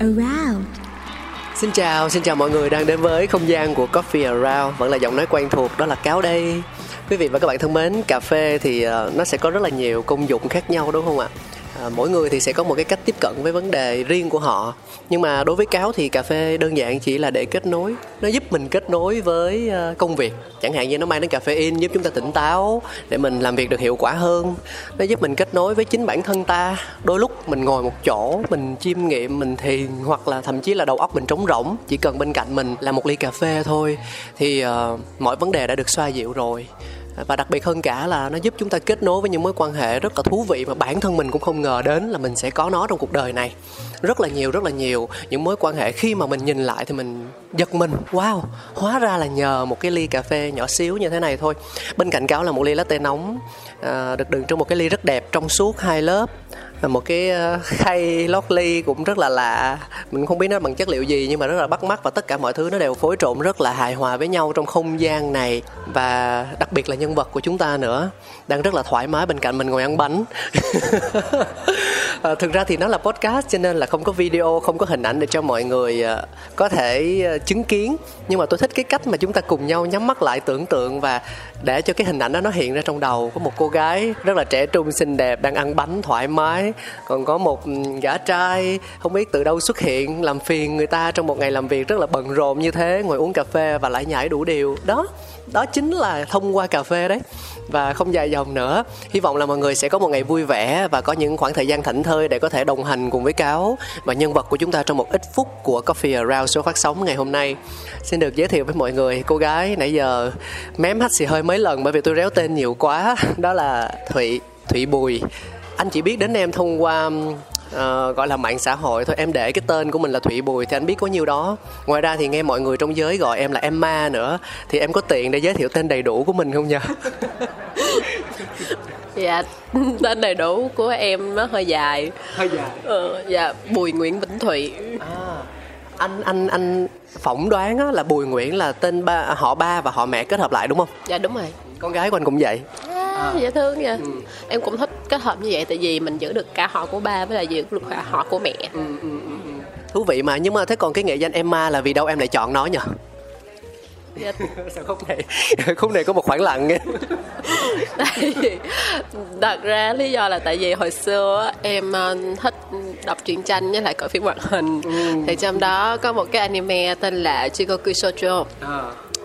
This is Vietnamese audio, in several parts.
Around Xin chào, xin chào mọi người đang đến với không gian của Coffee Around Vẫn là giọng nói quen thuộc, đó là Cáo đây. Quý vị và các bạn thân mến, cà phê thì ờ, nó sẽ có rất là nhiều công dụng khác nhau đúng không ạ? À, mỗi người thì sẽ có một cái cách tiếp cận với vấn đề riêng của họ. Nhưng mà đối với cáo thì cà phê đơn giản chỉ là để kết nối. Nó giúp mình kết nối với à, công việc. Chẳng hạn như nó mang đến caffeine giúp chúng ta tỉnh táo để mình làm việc được hiệu quả hơn. Nó giúp mình kết nối với chính bản thân ta. Đôi lúc mình ngồi một chỗ mình chiêm nghiệm mình thiền hoặc là thậm chí là đầu óc mình trống rỗng chỉ cần bên cạnh mình là một ly cà phê thôi. Thì uh, mọi vấn đề đã được xoa dịu rồi và đặc biệt hơn cả là nó giúp chúng ta kết nối với những mối quan hệ rất là thú vị mà bản thân mình cũng không ngờ đến là mình sẽ có nó trong cuộc đời này. Rất là nhiều rất là nhiều những mối quan hệ khi mà mình nhìn lại thì mình giật mình. Wow hóa ra là nhờ một cái ly cà phê nhỏ xíu như thế này thôi. Bên cạnh cáo là một ly latte nóng à, được đựng trong một cái ly rất đẹp trong suốt hai lớp một cái ờ, khay lót ly cũng rất là lạ. Mình không biết nó bằng chất liệu gì nhưng mà rất là bắt mắt và tất cả mọi thứ nó đều phối trộn rất là hài hòa với nhau trong không gian này. Và đặc biệt là nhân vật của chúng ta nữa đang rất là thoải mái bên cạnh mình ngồi ăn bánh. À, thực ra thì nó là podcast cho nên là không có video không có hình ảnh để cho mọi người ờ, có thể chứng kiến. Nhưng mà tôi thích cái cách mà chúng ta cùng nhau nhắm mắt lại tưởng tượng và để cho cái hình ảnh đó nó hiện ra trong đầu có một cô gái rất là trẻ trung xinh đẹp đang ăn bánh thoải mái còn có một gã trai, không biết từ đâu xuất hiện, làm phiền người ta trong một ngày làm việc rất là bận rộn như thế, ngồi uống cà phê và lại nhảy đủ điều. Đó đó chính là thông qua cà phê đấy. Và không dài dòng nữa, hy vọng là mọi người sẽ có một ngày vui vẻ và có những khoảng thời gian thảnh thơi để có thể đồng hành cùng với cáo và nhân vật của chúng ta trong một ít phút của coffee around số phát sóng ngày hôm nay. Xin được giới thiệu với mọi người, cô gái nãy giờ mém hắt xì hơi mấy lần bởi vì tôi réo tên nhiều quá. Đó là thụy thụy bùi anh chỉ biết đến em thông qua ờ, gọi là mạng xã hội thôi. Em để cái tên của mình là thụy bùi thì anh biết có nhiêu đó. Ngoài ra thì nghe mọi người trong giới gọi em là emma nữa. Thì em có tiện để giới thiệu tên đầy đủ của mình không nhờ dạ tên đầy đủ của em nó hơi dài. Hơi dài. Ờ, dạ bùi nguyễn vĩnh thụy. À, anh anh anh phỏng đoán á, là bùi nguyễn là tên ba họ ba và họ mẹ kết hợp lại đúng không? Dạ đúng rồi. Con gái của anh cũng vậy à, dễ thương nha em cũng thích kết hợp như vậy tại vì mình giữ được cả họ của ba với lại giữ được cả họ của mẹ. Thú vị mà nhưng mà thế còn cái nghệ danh Emma là vì đâu em lại chọn nó nhỉ dạ, sao khúc này khúc này có một khoảng lặng nghe. Tại vì thật ra lý do là tại vì hồi xưa em ờ, thích đọc truyện tranh với lại coi phim hoạt hình. Thì trong đó có một cái anime tên là Jigoku Shoujo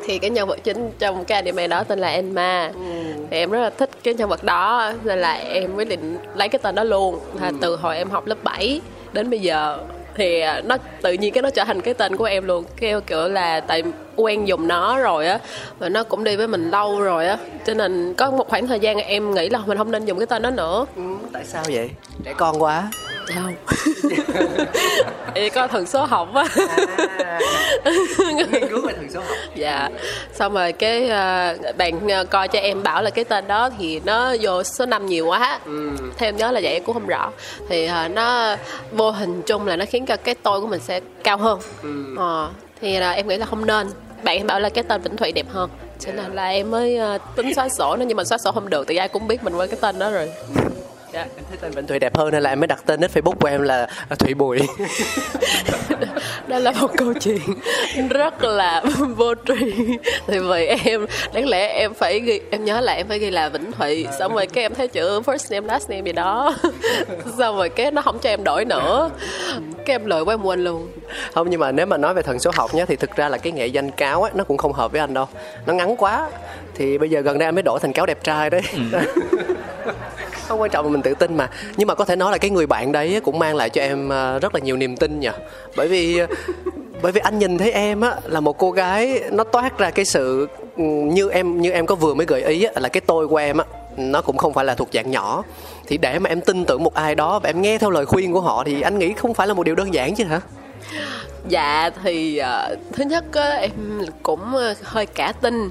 thì cái nhân vật chính trong cái anime đó tên là Enma. Thì em rất là thích cái nhân vật đó nên là em quyết định lấy cái tên đó luôn. Là từ hồi em học lớp 7 đến bây giờ thì nó tự nhiên cái nó trở thành cái tên của em luôn. Kêu kiểu là tại quen dùng nó rồi á và nó cũng đi với mình lâu rồi á. Cho nên có một khoảng thời gian em nghĩ là mình không nên dùng cái tên đó nữa. Tại sao vậy? Trẻ con quá. Đâu Ê, có thần số học á. Nghiên cứu về thần số học. Dạ. Xong rồi cái uh, bạn ờ, coi cho em bảo là cái tên đó thì nó vô số năm nhiều quá. Theo em nhớ là vậy em cũng không rõ. Thì ờ, nó vô hình chung là nó khiến cho cái tôi của mình sẽ cao hơn. Ờ, thì là em nghĩ là không nên bạn bảo là cái tên Vĩnh Thụy đẹp hơn. Cho nên là em mới ờ, tính xóa sổ nó nhưng mà xóa sổ không được thì ai cũng biết mình qua cái tên đó rồi dạ. Em thấy tên Vĩnh Thụy đẹp hơn nên là em mới đặt tên nick Facebook của em là Thụy Bùi. Đó là một câu chuyện rất là vô tri. Thì vì em đáng lẽ em phải ghi em nhớ là em phải ghi là vĩnh thụy xong rồi cái em thấy chữ first name last name gì đó. Xong rồi cái nó không cho em đổi nữa. Cái em lười quá em quên luôn. Không nhưng mà nếu mà nói về thần số học nhé thì thực ra là cái nghệ danh cáo á nó cũng không hợp với anh đâu. Nó ngắn quá. Thì bây giờ gần đây anh mới đổi thành cáo đẹp trai đấy không quan trọng là mình tự tin mà. Nhưng mà có thể nói là cái người bạn đấy cũng mang lại cho em ờ, rất là nhiều niềm tin nhỉ bởi vì ờ, bởi vì anh nhìn thấy em á là một cô gái nó toát ra cái sự ừ, như em như em có vừa mới gợi ý á, là cái tôi của em á nó cũng không phải là thuộc dạng nhỏ. Thì để mà em tin tưởng một ai đó và em nghe theo lời khuyên của họ thì anh nghĩ không phải là một điều đơn giản chứ hả? Dạ thì uh, thứ nhất á, em cũng uh, hơi cả tin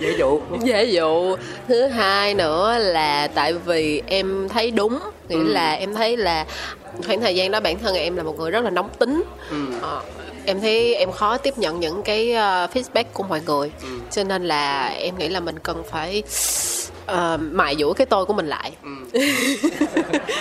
dễ dụ dễ dụ thứ hai nữa là tại vì em thấy đúng nghĩa ừ. là em thấy là khoảng thời gian đó bản thân em là một người rất là nóng tính ừ. ờ, em thấy em khó tiếp nhận những cái uh, feedback của mọi người ừ. cho nên là em nghĩ là mình cần phải uh, mài dũa cái tôi của mình lại ừ.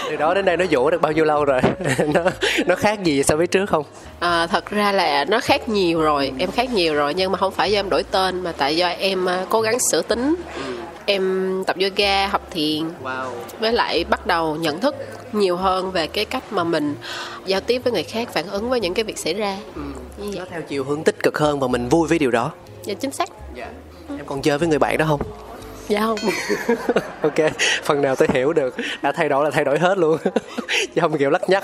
từ đó đến đây nó dũa được bao nhiêu lâu rồi nó nó khác gì so với trước không à, thật ra là nó khác nhiều rồi em khác nhiều rồi nhưng mà không phải do em đổi tên mà tại do em uh, cố gắng sửa tính ừ. em tập yoga học thiền wow. với lại bắt đầu nhận thức nhiều hơn về cái cách mà mình giao tiếp với người khác phản ứng với những cái việc xảy ra ừ. nó theo chiều hướng tích cực hơn và mình vui với điều đó dạ chính xác dạ. em còn chơi với người bạn đó không dạ không. Ok phần nào tôi hiểu được. Đã thay đổi là thay đổi hết luôn. Chứ không kiểu lắc nhắc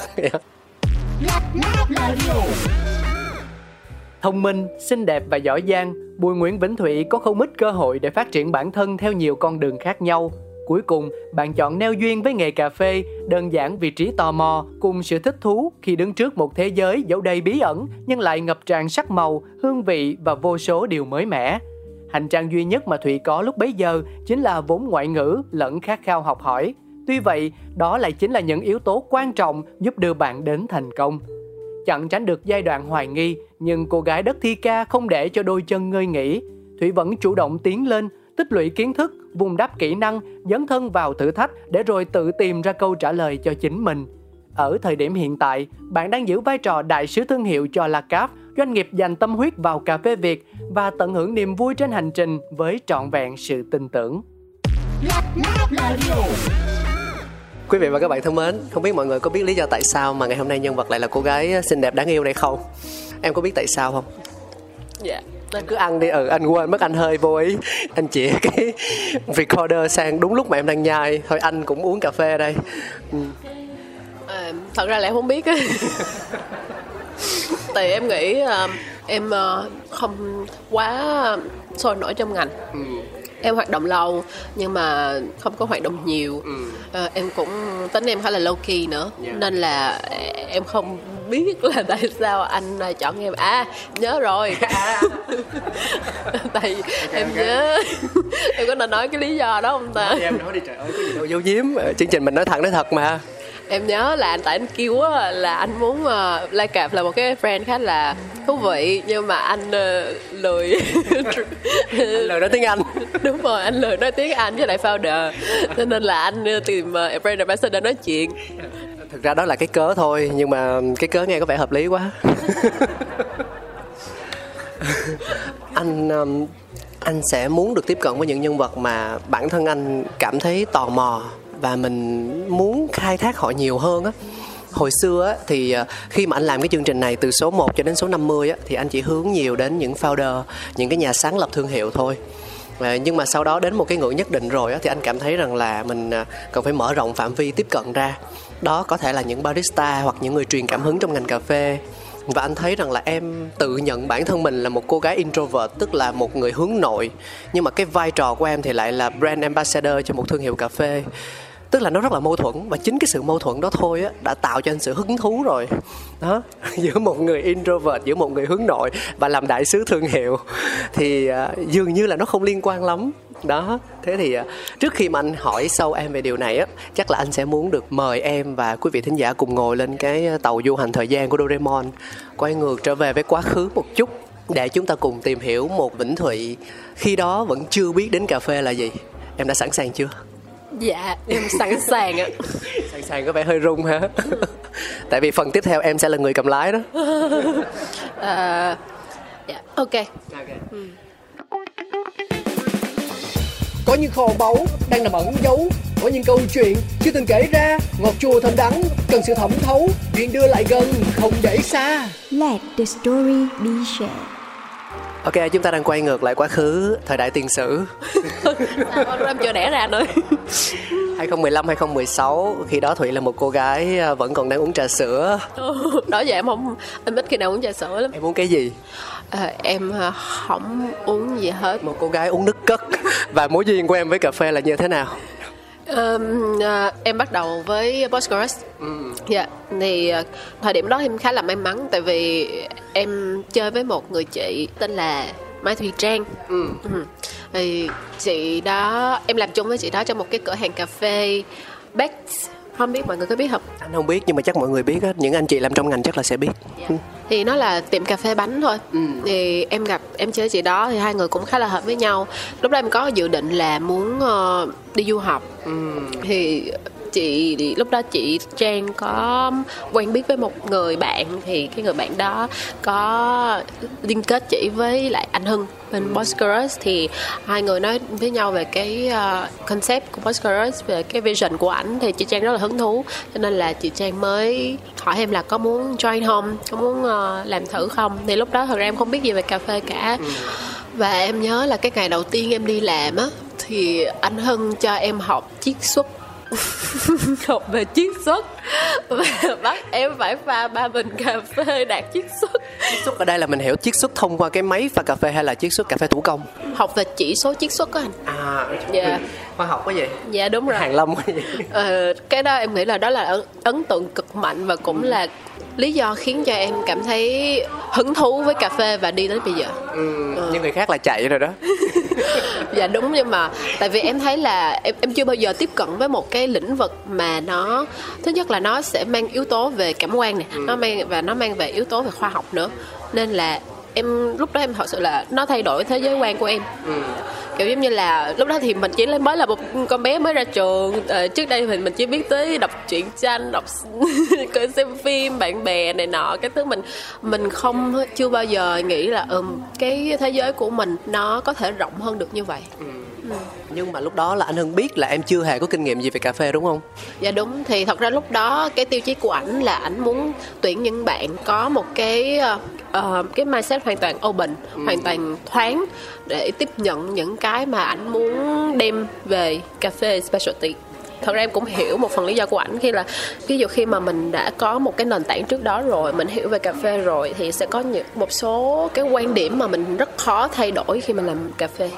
thông minh xinh đẹp và giỏi giang bùi nguyễn vĩnh thụy có không ít cơ hội để phát triển bản thân theo nhiều con đường khác nhau. Cuối cùng bạn chọn neo duyên với nghề cà phê đơn giản vì trí tò mò cùng sự thích thú khi đứng trước một thế giới dẫu đầy bí ẩn nhưng lại ngập tràn sắc màu hương vị và vô số điều mới mẻ Hành trang duy nhất mà Thụy có lúc bấy giờ chính là vốn ngoại ngữ lẫn khát khao học hỏi. Tuy vậy, đó lại chính là những yếu tố quan trọng giúp đưa bạn đến thành công. Chẳng tránh được giai đoạn hoài nghi, nhưng cô gái đất thi ca không để cho đôi chân ngơi nghỉ. Thủy vẫn chủ động tiến lên, tích lũy kiến thức, vùng đáp kỹ năng, dấn thân vào thử thách để rồi tự tìm ra câu trả lời cho chính mình. Ở thời điểm hiện tại, bạn đang giữ vai trò đại sứ thương hiệu cho Lacap doanh nghiệp dành tâm huyết vào cà phê Việt và tận hưởng niềm vui trên hành trình với trọn vẹn sự tin tưởng. Quý vị và các bạn thân mến, không biết mọi người có biết lý do tại sao mà ngày hôm nay nhân vật lại là cô gái xinh đẹp đáng yêu này không? Em có biết tại sao không? Dạ. Anh cứ ăn đi, ừ anh quên mất anh hơi vô ý Anh chỉ cái recorder sang đúng lúc mà em đang nhai Thôi anh cũng uống cà phê đây ừ. à, Thật ra là em không biết tại em nghĩ uh, em uh, không quá sôi nổi trong ngành ừ. em hoạt động lâu nhưng mà không có hoạt động nhiều ừ. uh, em cũng tính em khá là low key nữa yeah. Dạ. nên là em không biết là tại sao anh chọn em à nhớ rồi tại okay, em okay. nhớ em có nên nói cái lý do đó không ta em nói đi trời ơi có gì đâu dấu diếm chương trình mình nói thẳng nói thật mà em nhớ là anh tại anh kêu á là anh muốn uh, lai cạp là một cái friend khá là thú vị nhưng mà anh uh, lười. Lười nói tiếng anh. Đúng rồi anh lười nói tiếng anh với lại founder. Cho nên là anh uh, tìm uh, brand ambassador nói chuyện. Thực ra đó là cái cớ thôi nhưng mà cái cớ nghe có vẻ hợp lý quá. Anh um, anh sẽ muốn được tiếp cận với những nhân vật mà bản thân anh cảm thấy tò mò và mình muốn khai thác họ nhiều hơn á hồi xưa á, thì ờ, khi mà anh làm cái chương trình này từ số 1 cho đến số 50 á, thì anh chỉ hướng nhiều đến những founder, những cái nhà sáng lập thương hiệu thôi. À, nhưng mà sau đó đến một cái ngưỡng nhất định rồi á, thì anh cảm thấy rằng là mình ờ, cần phải mở rộng phạm vi tiếp cận ra. Đó có thể là những barista hoặc những người truyền cảm hứng trong ngành cà phê và anh thấy rằng là em tự nhận bản thân mình là một cô gái introvert tức là một người hướng nội nhưng mà cái vai trò của em thì lại là brand ambassador cho một thương hiệu cà phê tức là nó rất là mâu thuẫn và chính cái sự mâu thuẫn đó thôi á đã tạo cho anh sự hứng thú rồi. Đó giữa một người introvert giữa một người hướng nội và làm đại sứ thương hiệu. Thì uh, dường như là nó không liên quan lắm. Đó thế thì à, trước khi mà anh hỏi sâu em về điều này á chắc là anh sẽ muốn được mời em và quý vị thính giả cùng ngồi lên cái tàu du hành thời gian của Doraemon. Quay ngược trở về với quá khứ một chút để chúng ta cùng tìm hiểu một Vĩnh Thụy. Khi đó vẫn chưa biết đến cà phê là gì. Em đã sẵn sàng chưa? Dạ em sẵn sàng ạ. Sẵn sàng có vẻ hơi rung hả? Tại vì phần tiếp theo em sẽ là người cầm lái đó. À, dạ ok, okay. Ừ. có những kho báu đang nằm ẩn giấu. Có những câu chuyện chưa từng kể ra. Ngọt chua thơm đắng cần sự thẩm thấu. Chuyện đưa lại gần không để xa. Let the story be shared. Ok, chúng ta đang quay ngược lại quá khứ thời đại tiền sử em chưa đẻ ra nữa 2015 2016 khi đó Thụy là một cô gái à, vẫn còn đang uống trà sữa. đó giờ em không em ít khi nào uống trà sữa lắm Em uống cái gì? à, em không uống gì hết Một cô gái uống nước cất và mối duyên của em với cà phê là như thế nào? Ờm, à, em bắt đầu với Postgres. Dạ thì à, thời điểm đó em khá là may mắn tại vì em chơi với một người chị tên là Mai Thùy Trang. Ừ. thì chị đó em làm chung với chị đó trong một cái cửa hàng cà phê Bex không biết mọi người có biết không? Anh không biết nhưng mà chắc mọi người biết á, những anh chị làm trong ngành chắc là sẽ biết. Ừ. thì nó là tiệm cà phê bánh thôi. Thì em gặp em chơi chị đó thì hai người cũng khá là hợp với nhau. Lúc đó em có dự định là muốn ờ, đi du học. Thì chị lúc đó chị Trang có quen biết với một người bạn thì cái người bạn đó có liên kết chị với lại anh Hưng bên Postgres thì hai người nói với nhau về cái ờ, concept của Postgres về cái vision của ảnh thì chị Trang rất là hứng thú. Cho nên là chị Trang mới hỏi em là có muốn join không có muốn ờ, làm thử không? Thì lúc đó thật ra em không biết gì về cà phê cả. Và em nhớ là cái ngày đầu tiên em đi làm á thì anh Hưng cho em học chiết xuất học về chiết xuất và bắt em phải pha ba bình cà phê đạt chiết xuất Chiết xuất ở đây là mình hiểu chiết xuất thông qua cái máy pha cà phê hay là chiết xuất cà phê thủ công? học về chỉ số chiết xuất á anh À, Dạ. khoa học cái gì? dạ đúng rồi Hàng lâm cái gì? Ờ, cái đó em nghĩ là đó là ấn, ấn tượng cực mạnh và cũng là lý do khiến cho em cảm thấy hứng thú với cà phê và đi đến bây giờ Ừ, nhưng người khác là chạy rồi đó. dạ đúng nhưng mà tại vì em thấy là em em chưa bao giờ tiếp cận với một cái lĩnh vực mà nó thứ nhất là nó sẽ mang yếu tố về cảm quan này nó mang và nó mang về yếu tố về khoa học nữa. Nên là em lúc đó em thật sự là nó thay đổi thế giới quan của em. Kiểu giống như là lúc đó thì mình chỉ mới là một con bé mới ra trường. Ờ, trước đây thì mình chỉ biết tới đọc truyện tranh đọc coi xem phim bạn bè này nọ. Cái thứ mình mình không chưa bao giờ nghĩ là ừm cái thế giới của mình nó có thể rộng hơn được như vậy. Nhưng mà lúc đó là anh Hưng biết là em chưa hề có kinh nghiệm gì về cà phê đúng không? Dạ đúng thì thật ra lúc đó cái tiêu chí của ảnh là ảnh muốn tuyển những bạn có một cái ờ, cái mindset hoàn toàn open, hoàn toàn thoáng để tiếp nhận những cái mà ảnh muốn đem về cà phê specialty. Thật ra em cũng hiểu một phần lý do của ảnh khi là ví dụ khi mà mình đã có một cái nền tảng trước đó rồi, mình hiểu về cà phê rồi thì sẽ có những một số cái quan điểm mà mình rất khó thay đổi khi mình làm cà phê.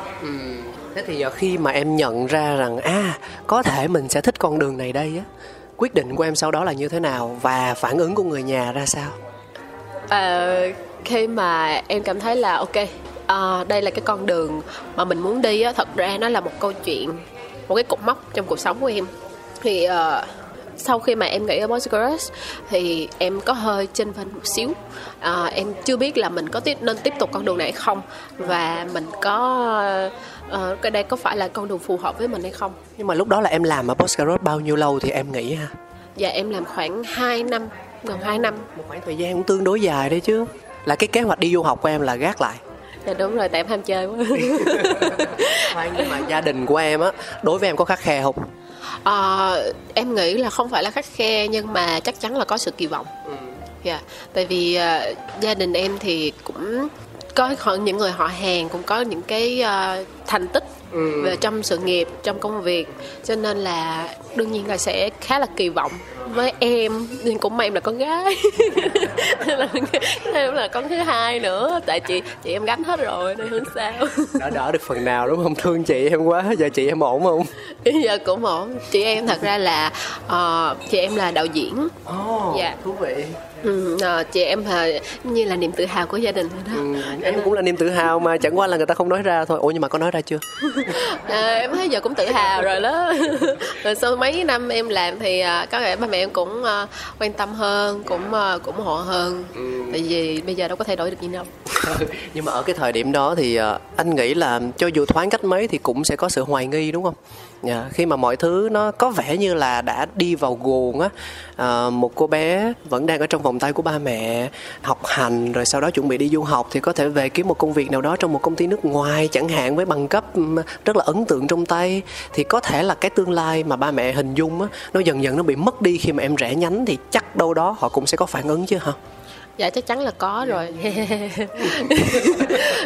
Thế thì giờ khi mà em nhận ra rằng à có thể mình sẽ thích con đường này đây á, quyết định của em sau đó là như thế nào và phản ứng của người nhà ra sao? Ờ, khi mà em cảm thấy là ok ờ, đây là cái con đường mà mình muốn đi á thật ra nó là một câu chuyện một cái cột mốc trong cuộc sống của em. Thì ờ, sau khi mà em nghỉ ở Postgres thì em có hơi chênh vênh một xíu. Ờ, em chưa biết là mình có tiếp nên tiếp tục con đường này hay không và mình có ờ, cái đây có phải là con đường phù hợp với mình hay không. Nhưng mà lúc đó là em làm ở Postcarot bao nhiêu lâu thì em nghĩ ha? và em làm khoảng 2 năm gần 2 năm Một khoảng thời gian cũng tương đối dài đấy chứ. Là cái kế hoạch đi du học của em là gác lại. dạ đúng rồi tại em ham chơi quá Khoan, nhưng mà gia đình của em á, đối với em có khắc khe không? Ờ, em nghĩ là không phải là khắc khe nhưng mà chắc chắn là có sự kỳ vọng. Dạ, tại vì ờ, gia đình em thì cũng có những người họ hàng cũng có những cái ờ, thành tích về trong sự nghiệp, trong công việc. Cho nên là đương nhiên là sẽ khá là kỳ vọng với em. Nhưng cũng may em là con gái. Là em là con thứ hai nữa. Tại chị chị em gánh hết rồi nên không sao. Đỡ đỡ được phần nào đúng không? Thương chị em quá, giờ chị em ổn không? giờ cũng ổn. Chị em thật ra là ờ, chị em là đạo diễn. Ồ, Dạ. thú vị. Ừ, ờ, chị em là như là niềm tự hào của gia đình vậy đó. Ừ, em cũng là niềm tự hào mà chẳng qua là người ta không nói ra thôi. Ủa nhưng mà có nói ra chưa? à, em thấy giờ cũng tự hào rồi đó. Rồi sau mấy năm em làm thì à, có lẽ ba mẹ em cũng quan tâm hơn cũng cũng ủng hộ hơn. Tại vì bây giờ đâu có thay đổi được gì đâu. Nhưng mà ở cái thời điểm đó thì ờ, anh nghĩ là cho dù thoáng cách mấy thì cũng sẽ có sự hoài nghi đúng không yeah, khi mà mọi thứ nó có vẻ như là đã đi vào guồng á à, một cô bé vẫn đang ở trong vòng tay của ba mẹ học hành rồi sau đó chuẩn bị đi du học thì có thể về kiếm một công việc nào đó trong một công ty nước ngoài chẳng hạn với bằng cấp rất là ấn tượng trong tay. Thì có thể là cái tương lai mà ba mẹ hình dung á nó dần dần nó bị mất đi khi mà em rẽ nhánh thì chắc đâu đó họ cũng sẽ có phản ứng chứ hả? Dạ chắc chắn là có rồi.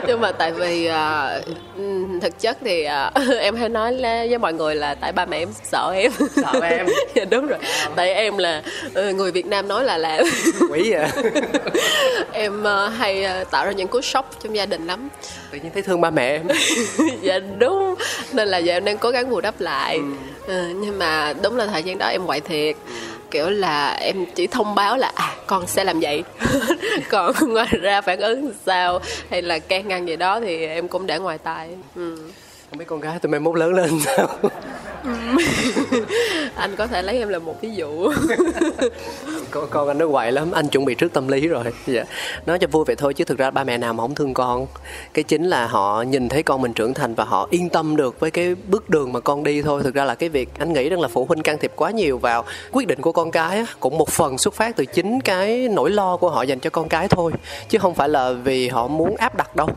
Nhưng mà tại vì à, ừm, thực chất thì à, em hay nói với mọi người là tại ba mẹ em sợ em. Sợ em. dạ đúng rồi. Tại em là ừ, người việt nam nói là làm quỷ vậy. Em ờ, hay ờ, tạo ra những cú sốc trong gia đình lắm. Tự nhiên thấy thương ba mẹ em. Dạ đúng. Nên là giờ em đang cố gắng bù đắp lại. Ừ, nhưng mà đúng là thời gian đó em ngoại thiệt kiểu là em chỉ thông báo là à con sẽ làm vậy còn ngoài ra phản ứng sao hay là can ngăn gì đó thì em cũng để ngoài tai ừ không biết con gái tụi mày mốt lớn lên sao? Anh có thể lấy em là một ví dụ. Con con anh nó quậy lắm anh chuẩn bị trước tâm lý rồi. Dạ. Nói cho vui vậy thôi chứ thực ra ba mẹ nào mà không thương con. Cái chính là họ nhìn thấy con mình trưởng thành và họ yên tâm được với cái bước đường mà con đi thôi. Thực ra là cái việc anh nghĩ rằng là phụ huynh can thiệp quá nhiều vào quyết định của con cái á, cũng một phần xuất phát từ chính cái nỗi lo của họ dành cho con cái thôi chứ không phải là vì họ muốn áp đặt đâu.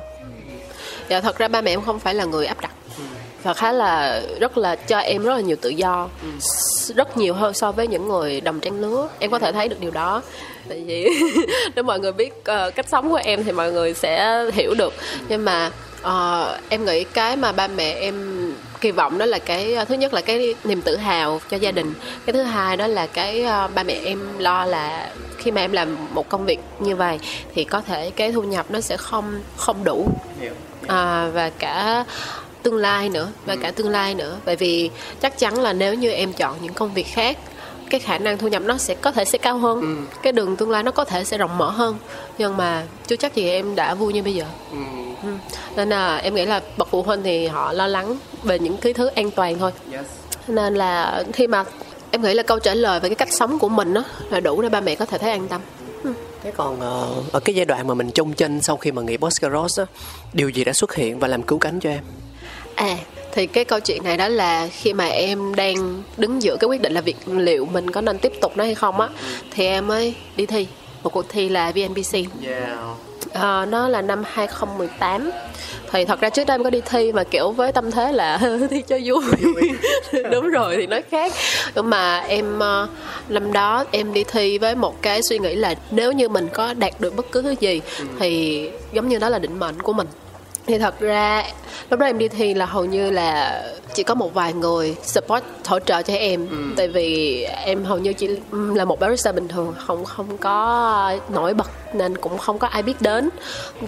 Dạ thật ra ba mẹ em không phải là người áp đặt và khá là rất là cho em rất là nhiều tự do S- rất nhiều hơn so với những người đồng trang lứa. Em có thể thấy được điều đó. Tại vì nếu mọi người biết ờ, cách sống của em thì mọi người sẽ hiểu được. Nhưng mà ờ, em nghĩ cái mà ba mẹ em kỳ vọng đó là cái thứ nhất là cái niềm tự hào cho gia đình. Cái thứ hai đó là cái ờ, ba mẹ em lo là khi mà em làm một công việc như vậy thì có thể cái thu nhập nó sẽ không không đủ. À, và cả tương lai nữa và cả tương lai nữa. Bởi vì chắc chắn là nếu như em chọn những công việc khác cái khả năng thu nhập nó sẽ có thể sẽ cao hơn. Cái đường tương lai nó có thể sẽ rộng mở hơn. Nhưng mà chưa chắc gì em đã vui như bây giờ. Ừ. nên là em nghĩ là bậc phụ huynh thì họ lo lắng về những cái thứ an toàn thôi. Nên là khi mà em nghĩ là câu trả lời về cái cách sống của mình đó là đủ để ba mẹ có thể thấy an tâm. Thế còn ờ, ở cái giai đoạn mà mình trông chân sau khi mà nghỉ Boscaros á, điều gì đã xuất hiện và làm cứu cánh cho em? À thì cái câu chuyện này đó là khi mà em đang đứng giữa cái quyết định là việc liệu mình có nên tiếp tục nó hay không á thì em mới đi thi. Một cuộc thi là VNPC Ờ, nó là năm 2018 thì thật ra trước đây em có đi thi mà kiểu với tâm thế là thi cho vui. Đúng rồi thì nói khác. Nhưng mà em ờ, năm đó em đi thi với một cái suy nghĩ là nếu như mình có đạt được bất cứ thứ gì thì giống như đó là định mệnh của mình. Thì thật ra lúc đó em đi thi là hầu như là chỉ có một vài người support hỗ trợ cho em. Tại vì em hầu như chỉ là một barista bình thường không không có nổi bật nên cũng không có ai biết đến.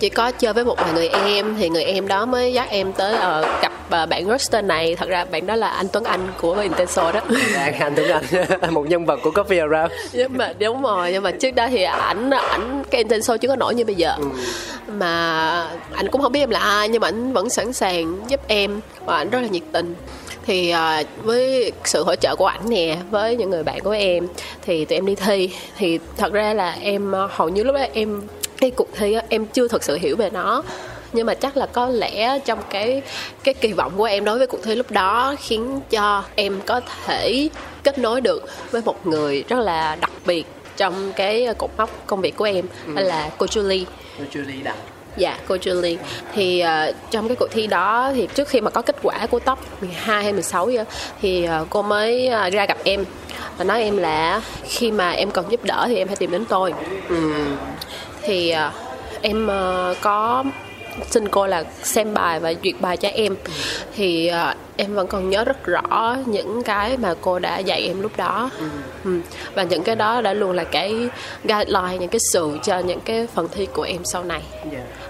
Chỉ có chơi với một vài người em thì người em đó mới dắt em tới ờ, gặp ờ, bạn roaster này. Thật ra bạn đó là anh Tuấn Anh của Intenso đó. Dạ, anh Tuấn Anh, một nhân vật của Coffee Around. nhưng mà đúng rồi nhưng mà trước đó thì ảnh ảnh cái Intenso chưa có nổi như bây giờ. Mà anh cũng không biết em là ai nhưng mà anh vẫn sẵn sàng giúp em và anh rất là nhiệt tình. Thì à, với sự hỗ trợ của ảnh nè với những người bạn của em thì tụi em đi thi. Thì thật ra là em à, hầu như lúc đó em cái cuộc thi em chưa thực sự hiểu về nó. Nhưng mà chắc là có lẽ trong cái cái kỳ vọng của em đối với cuộc thi lúc đó khiến cho em có thể kết nối được với một người rất là đặc biệt trong cái cột mốc công việc của em đó là cô Julie. Julie Đặng. Dạ, cô Julie. Thì uh, trong cái cuộc thi đó Thì trước khi mà có kết quả của top 12 hay 16 vậy, Thì uh, cô mới uh, ra gặp em Và nói em là Khi mà em cần giúp đỡ thì em hãy tìm đến tôi. Thì uh, em uh, có xin cô là xem bài và duyệt bài cho em. Thì ờ, em vẫn còn nhớ rất rõ những cái mà cô đã dạy em lúc đó. Ừ. và những cái đó đã luôn là cái guideline những cái sự cho những cái phần thi của em sau này.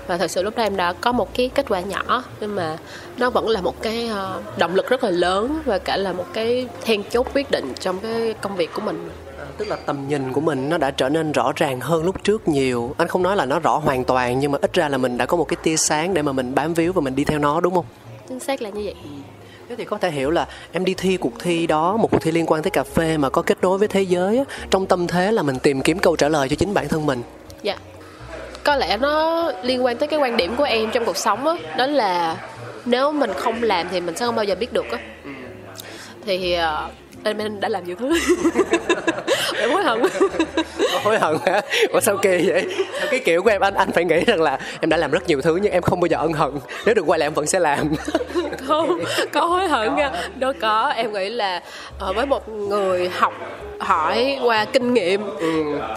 Và thật sự lúc đó em đã có một cái kết quả nhỏ nhưng mà nó vẫn là một cái ờ, động lực rất là lớn và cả là một cái then chốt quyết định trong cái công việc của mình tức là tầm nhìn của mình nó đã trở nên rõ ràng hơn lúc trước nhiều. Anh không nói là nó rõ hoàn toàn nhưng mà ít ra là mình đã có một cái tia sáng để mà mình bám víu và mình đi theo nó đúng không? Chính xác là như vậy. Thế thì có thể hiểu là em đi thi cuộc thi đó một cuộc thi liên quan tới cà phê mà có kết nối với thế giới á, trong tâm thế là mình tìm kiếm câu trả lời cho chính bản thân mình. Dạ. Có lẽ nó liên quan tới cái quan điểm của em trong cuộc sống á đó là nếu mình không làm thì mình sẽ không bao giờ biết được á. Thì em em đã làm nhiều thứ. Em hối hận. Hối hận hả? Ủa sao kỳ vậy? Sao cái kiểu của em anh anh phải nghĩ rằng là em đã làm rất nhiều thứ nhưng em không bao giờ ân hận. Nếu được quay lại em vẫn sẽ làm. Không có hối hận nha. Đâu có. Em nghĩ là ờ, với một người học hỏi qua kinh nghiệm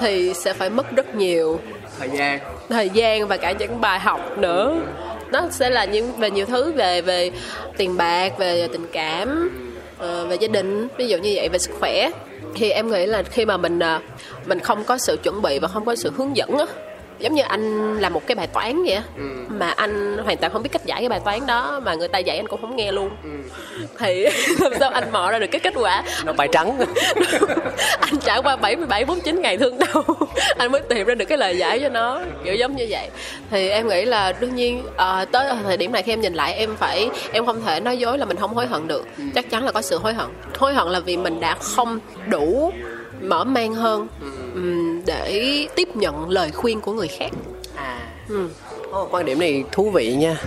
thì sẽ phải mất rất nhiều thời gian. thời gian và cả những bài học nữa. Nó sẽ là những về nhiều thứ về về tiền bạc về tình cảm Ờ, về gia đình, ví dụ như vậy, về sức khỏe. Thì em nghĩ là khi mà mình ờ, mình không có sự chuẩn bị và không có sự hướng dẫn giống như anh làm một cái bài toán vậy á. Mà anh hoàn toàn không biết cách giải cái bài toán đó mà người ta dạy anh cũng không nghe luôn. Thì làm sao anh mò ra được cái kết quả? Nó bài trắng. Anh trải qua 77 49 ngày thương đau. Anh mới tìm ra được cái lời giải cho nó kiểu giống như vậy. Thì em nghĩ là đương nhiên ờ, tới thời điểm này khi em nhìn lại em phải em không thể nói dối là mình không hối hận được. Chắc chắn là có sự hối hận. Hối hận là vì mình đã không đủ mở mang hơn ừm, để tiếp nhận lời khuyên của người khác. À. Ừ. Ồ, quan điểm này thú vị nha.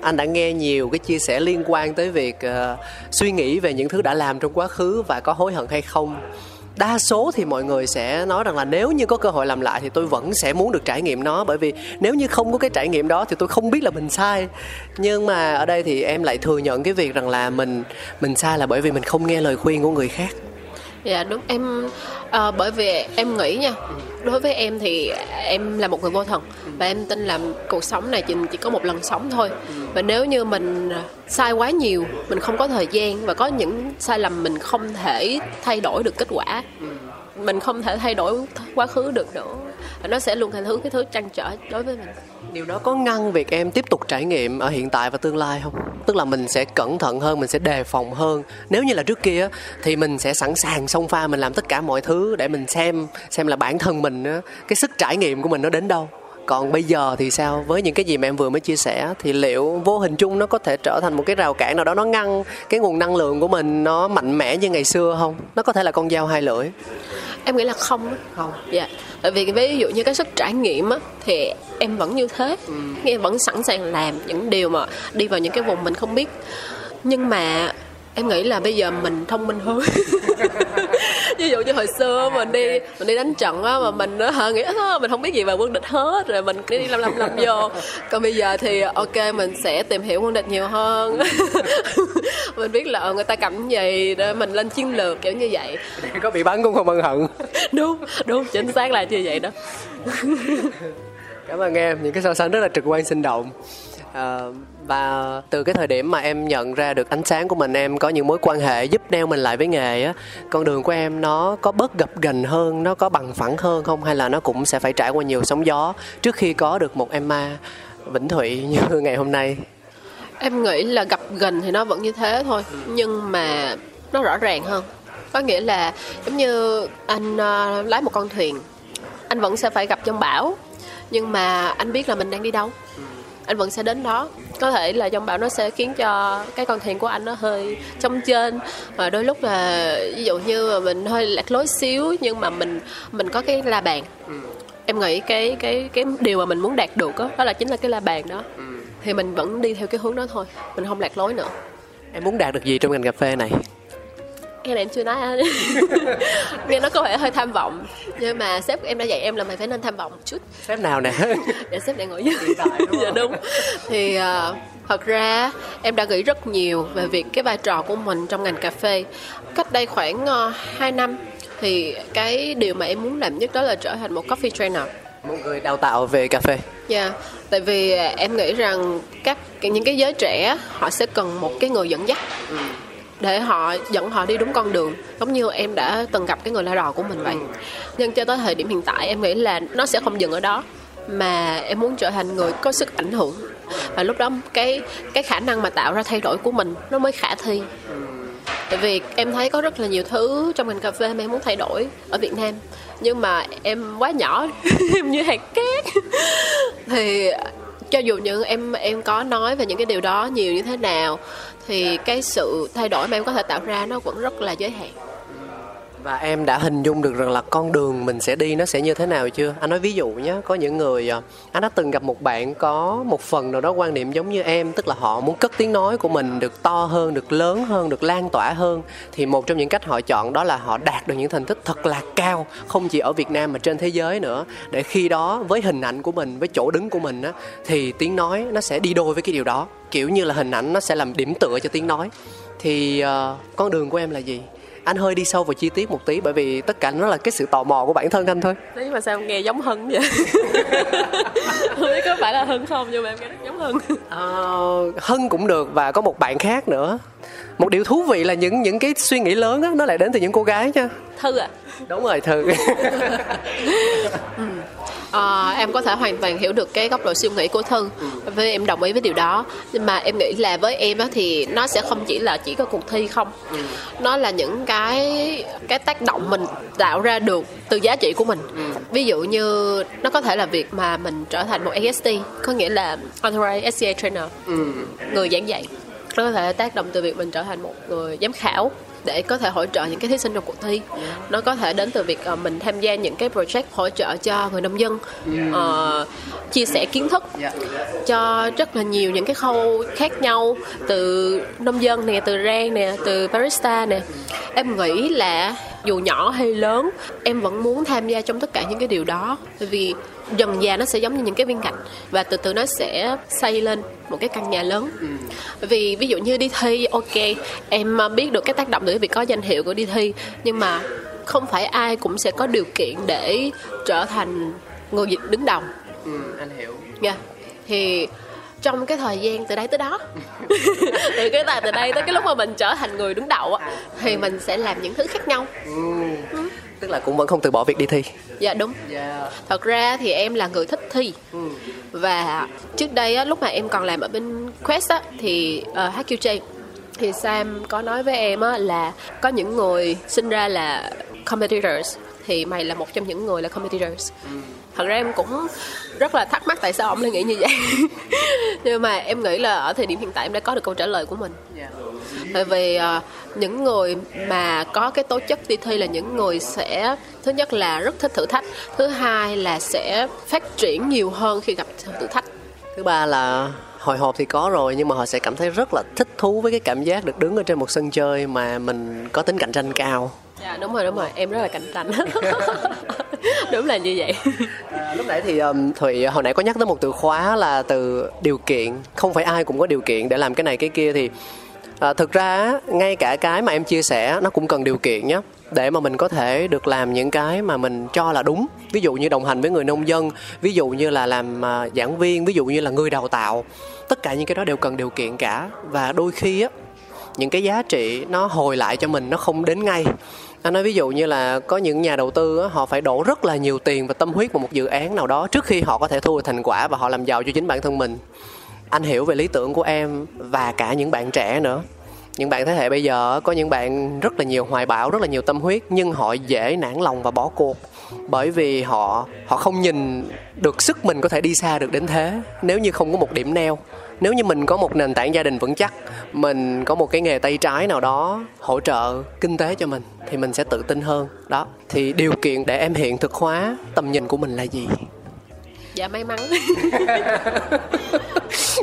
Anh đã nghe nhiều cái chia sẻ liên quan tới việc ờ, suy nghĩ về những thứ đã làm trong quá khứ và có hối hận hay không. Đa số thì mọi người sẽ nói rằng là nếu như có cơ hội làm lại thì tôi vẫn sẽ muốn được trải nghiệm nó bởi vì nếu như không có cái trải nghiệm đó thì tôi không biết là mình sai. Nhưng mà ở đây thì em lại thừa nhận cái việc rằng là mình mình sai là bởi vì mình không nghe lời khuyên của người khác Dạ đúng. Em à, bởi vì em nghĩ nha đối với em thì em là một người vô thần và em tin là cuộc sống này chỉ, chỉ có một lần sống thôi. Và nếu như mình sai quá nhiều mình không có thời gian và có những sai lầm mình không thể thay đổi được kết quả mình không thể thay đổi quá khứ được nữa và nó sẽ luôn thành thứ cái thứ trăn trở đối với mình. Điều đó có ngăn việc em tiếp tục trải nghiệm ở hiện tại và tương lai không? Tức là mình sẽ cẩn thận hơn, mình sẽ đề phòng hơn. Nếu như là trước kia thì mình sẽ sẵn sàng xông pha, mình làm tất cả mọi thứ để mình xem xem là bản thân mình cái sức trải nghiệm của mình nó đến đâu còn bây giờ thì sao? Với những cái gì mà em vừa mới chia sẻ thì liệu vô hình chung nó có thể trở thành một cái rào cản nào đó nó ngăn cái nguồn năng lượng của mình nó mạnh mẽ như ngày xưa không? Nó có thể là con dao hai lưỡi. Em nghĩ là không không. Dạ. Tại vì ví dụ như cái sức trải nghiệm á thì em vẫn như thế. Em vẫn sẵn sàng làm những điều mà đi vào những cái vùng mình không biết. Nhưng mà em nghĩ là bây giờ mình thông minh hơn. Ví dụ như hồi xưa mình đi mình đi đánh trận á mà mình á hả nghĩ "Ơ, mình không biết gì về quân địch hết rồi mình cứ đi làm làm làm vô. Còn bây giờ thì ok mình sẽ tìm hiểu quân địch nhiều hơn. Mình biết là ờ, người ta cầm gì để mình lên chiến lược kiểu như vậy. Có bị bắn cũng không ân hận. Đúng đúng chính xác là như vậy đó. Cảm ơn em, những cái so sánh rất là trực quan sinh động. À, và từ cái thời điểm mà em nhận ra được ánh sáng của mình em có những mối quan hệ giúp neo mình lại với nghề á con đường của em nó có bớt gập ghềnh hơn nó có bằng phẳng hơn không? Hay là nó cũng sẽ phải trải qua nhiều sóng gió trước khi có được một em ma vĩnh thụy như ngày hôm nay? Em nghĩ là gặp gần thì nó vẫn như thế thôi nhưng mà nó rõ ràng hơn. Có nghĩa là giống như anh uh, lái một con thuyền anh vẫn sẽ phải gặp trong bão nhưng mà anh biết là mình đang đi đâu anh vẫn sẽ đến đó. Có thể là trong bão nó sẽ khiến cho cái con thuyền của anh nó hơi trong trên. Và đôi lúc là ví dụ như mà mình hơi lạc lối xíu nhưng mà mình mình có cái la bàn. Em nghĩ cái cái cái điều mà mình muốn đạt được đó, đó là chính là cái la bàn đó. Thì mình vẫn đi theo cái hướng đó thôi mình không lạc lối nữa. Em muốn đạt được gì trong ngành cà phê này cái này em chưa nói anh nghe nó có vẻ hơi tham vọng. Nhưng mà sếp em đã dạy em là mày phải nên tham vọng một chút. Phép nào nè? Để sếp lại ngồi dưới. Dạ đúng. Thì uh, thật ra em đã nghĩ rất nhiều về việc cái vai trò của mình trong ngành cà phê. Cách đây khoảng uh, 2 năm thì cái điều mà em muốn làm nhất đó là trở thành một coffee trainer. Một người đào tạo về cà phê. Dạ, tại vì em nghĩ rằng các những cái giới trẻ họ sẽ cần một cái người dẫn dắt để họ dẫn họ đi đúng con đường, giống như em đã từng gặp cái người la đò của mình vậy. Nhưng cho tới thời điểm hiện tại, em nghĩ là nó sẽ không dừng ở đó, mà em muốn trở thành người có sức ảnh hưởng. Và lúc đó cái cái khả năng mà tạo ra thay đổi của mình, nó mới khả thi. Tại vì em thấy có rất là nhiều thứ trong ngành cà phê mà em muốn thay đổi ở Việt Nam, nhưng mà em quá nhỏ, em như hạt cát. Thì cho dù những em em có nói về những cái điều đó nhiều như thế nào thì cái sự thay đổi mà em có thể tạo ra nó vẫn rất là giới hạn và em đã hình dung được rằng là con đường mình sẽ đi nó sẽ như thế nào chưa? Anh nói ví dụ nhé có những người ờ, anh đã từng gặp một bạn có một phần nào đó quan niệm giống như em tức là họ muốn cất tiếng nói của mình được to hơn được lớn hơn được lan tỏa hơn. Thì một trong những cách họ chọn đó là họ đạt được những thành tích thật là cao không chỉ ở việt nam mà trên thế giới nữa. Để khi đó với hình ảnh của mình với chỗ đứng của mình á thì tiếng nói nó sẽ đi đôi với cái điều đó. Kiểu như là hình ảnh nó sẽ làm điểm tựa cho tiếng nói. Thì uh, con đường của em là gì? Anh hơi đi sâu vào chi tiết một tí bởi vì tất cả nó là cái sự tò mò của bản thân anh thôi Đấy mà sao nghe giống Hân vậy? không biết có phải là Hân không nhưng mà em nghe rất giống Hân. Ờ, hân cũng được và có một bạn khác nữa một điều thú vị là những những cái suy nghĩ lớn á nó lại đến từ những cô gái nha. Thư à? đúng rồi thư. Ờ, em có thể hoàn toàn hiểu được cái góc độ suy nghĩ của Thư. Với em đồng ý với điều đó. Nhưng mà em nghĩ là với em á thì nó sẽ không chỉ là chỉ có cuộc thi không. Nó là những cái cái tác động mình tạo ra được từ giá trị của mình. Ví dụ như nó có thể là việc mà mình trở thành một AST có nghĩa là Authorized SCA Trainer. Người giảng dạy nó có thể tác động từ việc mình trở thành một người giám khảo để có thể hỗ trợ những cái thí sinh trong cuộc thi. Nó có thể đến từ việc ờ, mình tham gia những cái project hỗ trợ cho người nông dân ờ, chia sẻ kiến thức cho rất là nhiều những cái khâu khác nhau từ nông dân nè từ rang nè từ barista nè. Em nghĩ là dù nhỏ hay lớn em vẫn muốn tham gia trong tất cả những cái điều đó. Bởi vì dần dà nó sẽ giống như những cái viên gạch và từ từ nó sẽ xây lên một cái căn nhà lớn. Bởi vì ví dụ như đi thi ok em ờ, biết được cái tác động từ việc có danh hiệu của đi thi nhưng mà không phải ai cũng sẽ có điều kiện để trở thành người dịch đứng đầu. Ừ, anh hiểu. Dạ. Thì trong cái thời gian từ đây tới đó. Từ cái từ đây tới cái lúc mà mình trở thành người đứng đầu á thì mình sẽ làm những thứ khác nhau. Tức là cũng vẫn không từ bỏ việc đi thi. Dạ đúng. Yeah. thật ra thì em là người thích thi. Và trước đây á, lúc mà em còn làm ở bên Quest á thì uh, HQJ thì Sam có nói với em á là có những người sinh ra là competitors thì mày là một trong những người là competitors thật ra em cũng rất là thắc mắc tại sao ông lại nghĩ như vậy. Nhưng mà em nghĩ là ở thời điểm hiện tại em đã có được câu trả lời của mình. Bởi vì ờ, những người mà có cái tố chất đi thi là những người sẽ thứ nhất là rất thích thử thách thứ hai là sẽ phát triển nhiều hơn khi gặp thử thách. Thứ ba là hồi hộp thì có rồi nhưng mà họ sẽ cảm thấy rất là thích thú với cái cảm giác được đứng ở trên một sân chơi mà mình có tính cạnh tranh cao dạ đúng rồi đúng rồi. Em rất là cạnh tranh đúng là như vậy. À, lúc nãy thì um, thụy hồi nãy có nhắc tới một từ khóa là từ điều kiện. Không phải ai cũng có điều kiện để làm cái này cái kia thì à, thực ra ngay cả cái mà em chia sẻ nó cũng cần điều kiện nhé để mà mình có thể được làm những cái mà mình cho là đúng. Ví dụ như đồng hành với người nông dân ví dụ như là làm à, giảng viên ví dụ như là người đào tạo. Tất cả những cái đó đều cần điều kiện cả. Và đôi khi á những cái giá trị nó hồi lại cho mình nó không đến ngay anh nói ví dụ như là có những nhà đầu tư á, họ phải đổ rất là nhiều tiền và tâm huyết vào một dự án nào đó trước khi họ có thể thu được thành quả và họ làm giàu cho chính bản thân mình. Anh hiểu về lý tưởng của em và cả những bạn trẻ nữa. Những bạn thế hệ bây giờ có những bạn rất là nhiều hoài bão rất là nhiều tâm huyết nhưng họ dễ nản lòng và bỏ cuộc bởi vì họ họ không nhìn được sức mình có thể đi xa được đến thế nếu như không có một điểm neo nếu như mình có một nền tảng gia đình vững chắc mình có một cái nghề tay trái nào đó hỗ trợ kinh tế cho mình thì mình sẽ tự tin hơn. Đó thì điều kiện để em hiện thực hóa tầm nhìn của mình là gì? Dạ may mắn.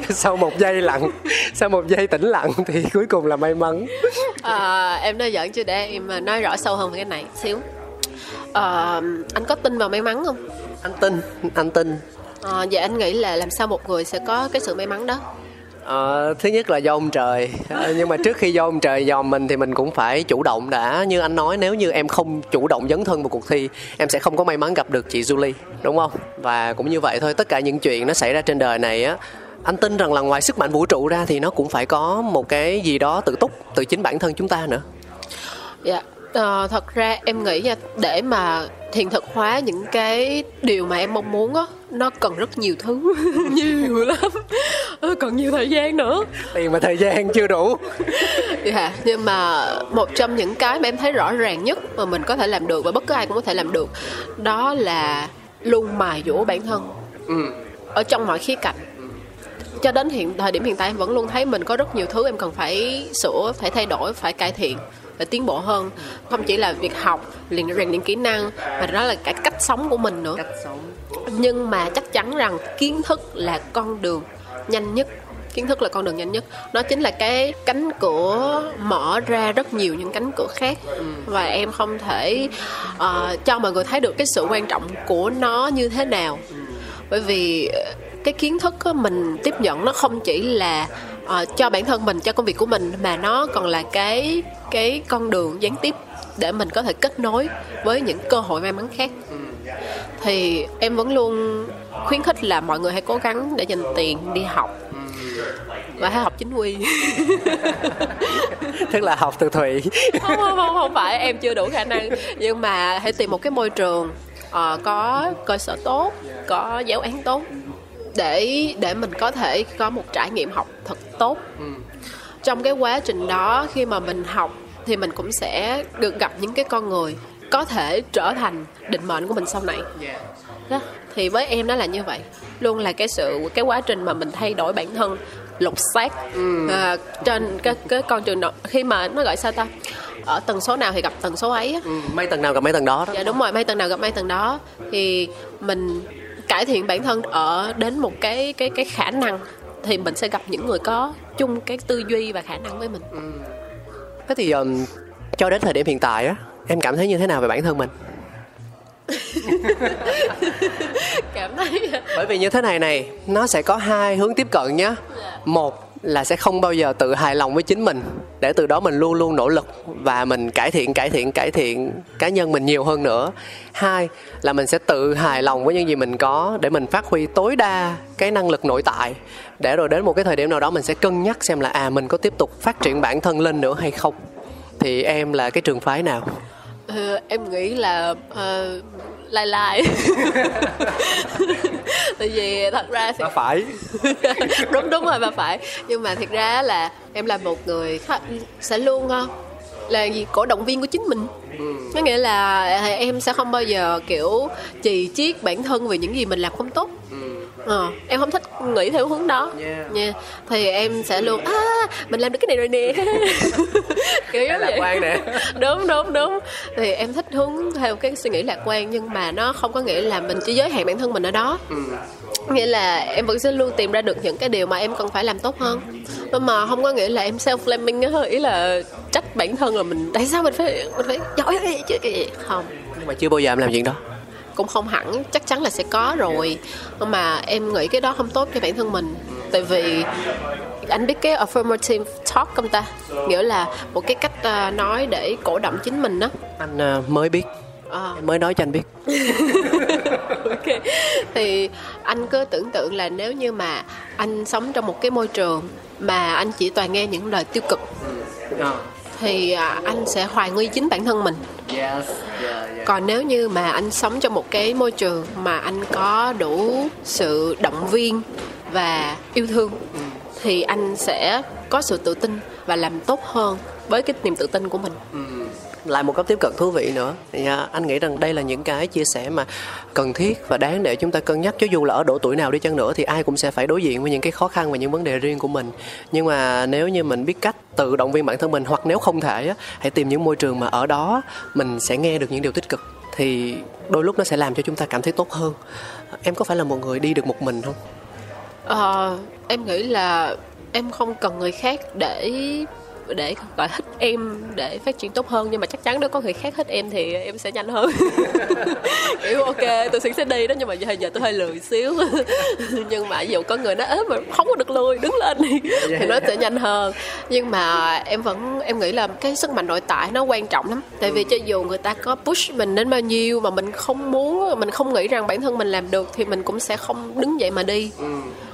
Sau một giây lặng sau một giây tĩnh lặng thì cuối cùng là may mắn. À, em nói giỡn chứ để em nói rõ sâu hơn về cái này xíu. À, anh có tin vào may mắn không? Anh tin anh tin à, dạ anh nghĩ là làm sao một người sẽ có cái sự may mắn đó? Ờ, thứ nhất là do ông trời. Ờ, nhưng mà trước khi do ông trời dòm mình thì mình cũng phải chủ động đã. Như anh nói nếu như em không chủ động dấn thân vào cuộc thi em sẽ không có may mắn gặp được chị Julie đúng không? Và cũng như vậy thôi tất cả những chuyện nó xảy ra trên đời này á anh tin rằng là ngoài sức mạnh vũ trụ ra thì nó cũng phải có một cái gì đó tự túc từ chính bản thân chúng ta nữa. Dạ Ờ, thật ra em nghĩ nha để mà hiện thực hóa những cái điều mà em mong muốn á nó cần rất nhiều thứ. Nhiều lắm. Ờ, cần nhiều thời gian nữa. Tiền mà thời gian chưa đủ. Dạ nhưng mà một trong những cái mà em thấy rõ ràng nhất mà mình có thể làm được và bất cứ ai cũng có thể làm được đó là luôn mài dũa bản thân. Ở trong mọi khía cạnh. Cho đến hiện thời điểm hiện tại em vẫn luôn thấy mình có rất nhiều thứ em cần phải sửa phải thay đổi phải cải thiện và tiến bộ hơn. Không chỉ là việc học liền rèn luyện kỹ năng mà đó là cả cách sống của mình nữa. Cách sống. Nhưng mà chắc chắn rằng kiến thức là con đường nhanh nhất. Kiến thức là con đường nhanh nhất. Nó chính là cái cánh cửa mở ra rất nhiều những cánh cửa khác. Và em không thể uh, cho mọi người thấy được cái sự quan trọng của nó như thế nào. Bởi vì cái kiến thức mình tiếp nhận nó không chỉ là uh, cho bản thân mình cho công việc của mình mà nó còn là cái cái con đường gián tiếp để mình có thể kết nối với những cơ hội may mắn khác. Thì em vẫn luôn khuyến khích là mọi người hãy cố gắng để dành tiền đi học và hãy học chính quy. Tức là học từ thụy. Không, không không không phải em chưa đủ khả năng. Nhưng mà hãy tìm một cái môi trường uh, có cơ sở tốt có giáo án tốt để để mình có thể có một trải nghiệm học thật tốt. Trong cái quá trình đó khi mà mình học thì mình cũng sẽ được gặp những cái con người có thể trở thành định mệnh của mình sau này. Đó thì với em nó là như vậy. Luôn là cái sự cái quá trình mà mình thay đổi bản thân lột xác. À, trên cái cái con trường đó khi mà nó gọi sao ta? Ở tần số nào thì gặp tần số ấy á. ừ, mấy tầng nào gặp mấy tầng đó đó. Dạ đúng rồi mấy tầng nào gặp mấy tầng đó. Thì mình cải thiện bản thân ở đến một cái cái cái khả năng thì mình sẽ gặp những người có chung cái tư duy và khả năng với mình. Thế thì um, cho đến thời điểm hiện tại á em cảm thấy như thế nào về bản thân mình? Cảm thấy bởi vì như thế này này nó sẽ có hai hướng tiếp cận nhé một là sẽ không bao giờ tự hài lòng với chính mình để từ đó mình luôn luôn nỗ lực và mình cải thiện cải thiện cải thiện cá nhân mình nhiều hơn nữa. Hai là mình sẽ tự hài lòng với những gì mình có để mình phát huy tối đa cái năng lực nội tại để rồi đến một cái thời điểm nào đó mình sẽ cân nhắc xem là à mình có tiếp tục phát triển bản thân lên nữa hay không. Thì em là cái trường phái nào? Ờ, em nghĩ là uh, lai lai. Tại vì thật ra thì phải. Đúng đúng rồi bà phải. Nhưng mà thiệt ra là em là một người khá, sẽ luôn uh, là gì cổ động viên của chính mình. Có nghĩa là em sẽ không bao giờ kiểu chì chiết bản thân về những gì mình làm không tốt ờ, em không thích nghĩ theo hướng đó. Yeah. nha thì em sẽ luôn à mình làm được cái này rồi nè. Kiểu giống lạc quan nè. đúng đúng đúng. Thì em thích hướng theo cái suy nghĩ lạc quan nhưng mà nó không có nghĩa là mình chỉ giới hạn bản thân mình ở đó. Nghĩa là em vẫn sẽ luôn tìm ra được những cái điều mà em cần phải làm tốt hơn. Nhưng mà không có nghĩa là em self blaming á ý là trách bản thân là mình tại sao mình phải mình phải giỏi cái gì không. Nhưng mà chưa bao giờ em làm chuyện đó cũng không hẳn chắc chắn là sẽ có rồi. Nhưng mà em nghĩ cái đó không tốt cho bản thân mình. Tại vì anh biết cái affirmative talk không ta? Nghĩa là một cái cách à, nói để cổ động chính mình đó anh ờ, mới biết. Ờ. em mới nói cho anh biết. Ok. Thì anh cứ tưởng tượng là nếu như mà anh sống trong một cái môi trường mà anh chỉ toàn nghe những lời tiêu cực thì à, anh sẽ hoài nghi chính bản thân mình yes còn nếu như mà anh sống trong một cái môi trường mà anh có đủ sự động viên và yêu thương thì anh sẽ có sự tự tin và làm tốt hơn với cái niềm tự tin của mình lại một cách tiếp cận thú vị nữa. Thì à, anh nghĩ rằng đây là những cái chia sẻ mà cần thiết và đáng để chúng ta cân nhắc. Cho dù là ở độ tuổi nào đi chăng nữa thì ai cũng sẽ phải đối diện với những cái khó khăn và những vấn đề riêng của mình. Nhưng mà nếu như mình biết cách tự động viên bản thân mình hoặc nếu không thể á, hãy tìm những môi trường mà ở đó mình sẽ nghe được những điều tích cực thì đôi lúc nó sẽ làm cho chúng ta cảm thấy tốt hơn. Em có phải là một người đi được một mình không? À, em nghĩ là em không cần người khác để để gọi thích em để phát triển tốt hơn nhưng mà chắc chắn nếu có người khác thích em thì em sẽ nhanh hơn. Kiểu ok tôi sẽ sẽ đi đó nhưng mà giờ, giờ tôi hơi lười xíu. Nhưng mà ví dụ có người nói ế mà không có được lười đứng lên đi thì nó sẽ nhanh hơn. Nhưng mà em vẫn em nghĩ là cái sức mạnh nội tại nó quan trọng lắm. Tại vì cho dù người ta có push mình đến bao nhiêu mà mình không muốn mình không nghĩ rằng bản thân mình làm được thì mình cũng sẽ không đứng dậy mà đi.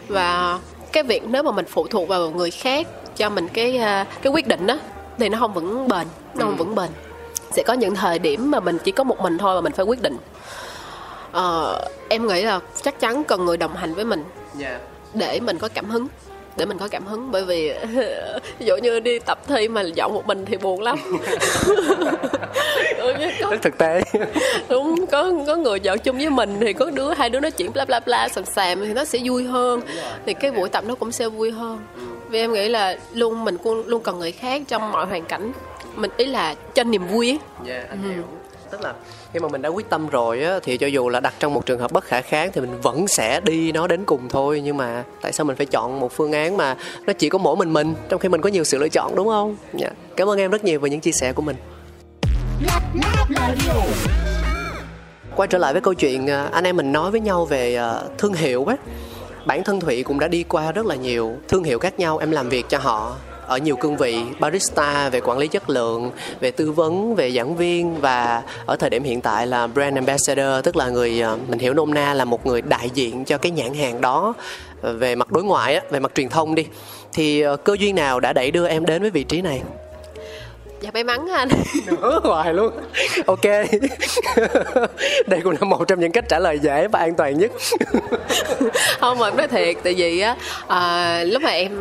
Và cái việc nếu mà mình phụ thuộc vào người khác cho mình cái à, cái quyết định đó thì nó không vững bền nó không vững bền. Sẽ có những thời điểm mà mình chỉ có một mình thôi mà mình phải quyết định. Ờ, em nghĩ là chắc chắn cần người đồng hành với mình để mình có cảm hứng để mình có cảm hứng bởi vì ví dụ như đi tập thi mà dọn một mình thì buồn lắm. Ừ, có rất thực tế. Đúng có có người dọn chung với mình thì có đứa hai đứa nói chuyện bla bla bla sàm sàm thì nó sẽ vui hơn. Thì cái buổi tập nó cũng sẽ vui hơn. Vì em nghĩ là luôn mình cũng luôn cần người khác trong mọi hoàn cảnh. Mình ý là cho niềm vui ấy. Dạ, anh hiểu. Tức là khi mà mình đã quyết tâm rồi á, thì cho dù là đặt trong một trường hợp bất khả kháng thì mình vẫn sẽ đi nó đến cùng thôi nhưng mà tại sao mình phải chọn một phương án mà nó chỉ có mỗi mình mình, trong khi mình có nhiều sự lựa chọn, đúng không? Dạ. Cảm ơn em rất nhiều về những chia sẻ của mình. Quay trở lại với câu chuyện à, anh em mình nói với nhau về à, thương hiệu á. Bản thân Thụy cũng đã đi qua rất là nhiều thương hiệu khác nhau, em làm việc cho họ ở nhiều cương vị barista về quản lý chất lượng về tư vấn về giảng viên và ở thời điểm hiện tại là brand ambassador tức là người à, mình hiểu nôm na là một người đại diện cho cái nhãn hàng đó. Ờ, về mặt đối ngoại về mặt truyền thông đi thì ờ, cơ duyên nào đã đẩy đưa em đến với vị trí này? Dạ may mắn anh. Nữa hoài luôn. Ok. Đây cũng là một trong những cách trả lời dễ và an toàn nhất. Không mà nói thiệt tại vì á à, lúc mà em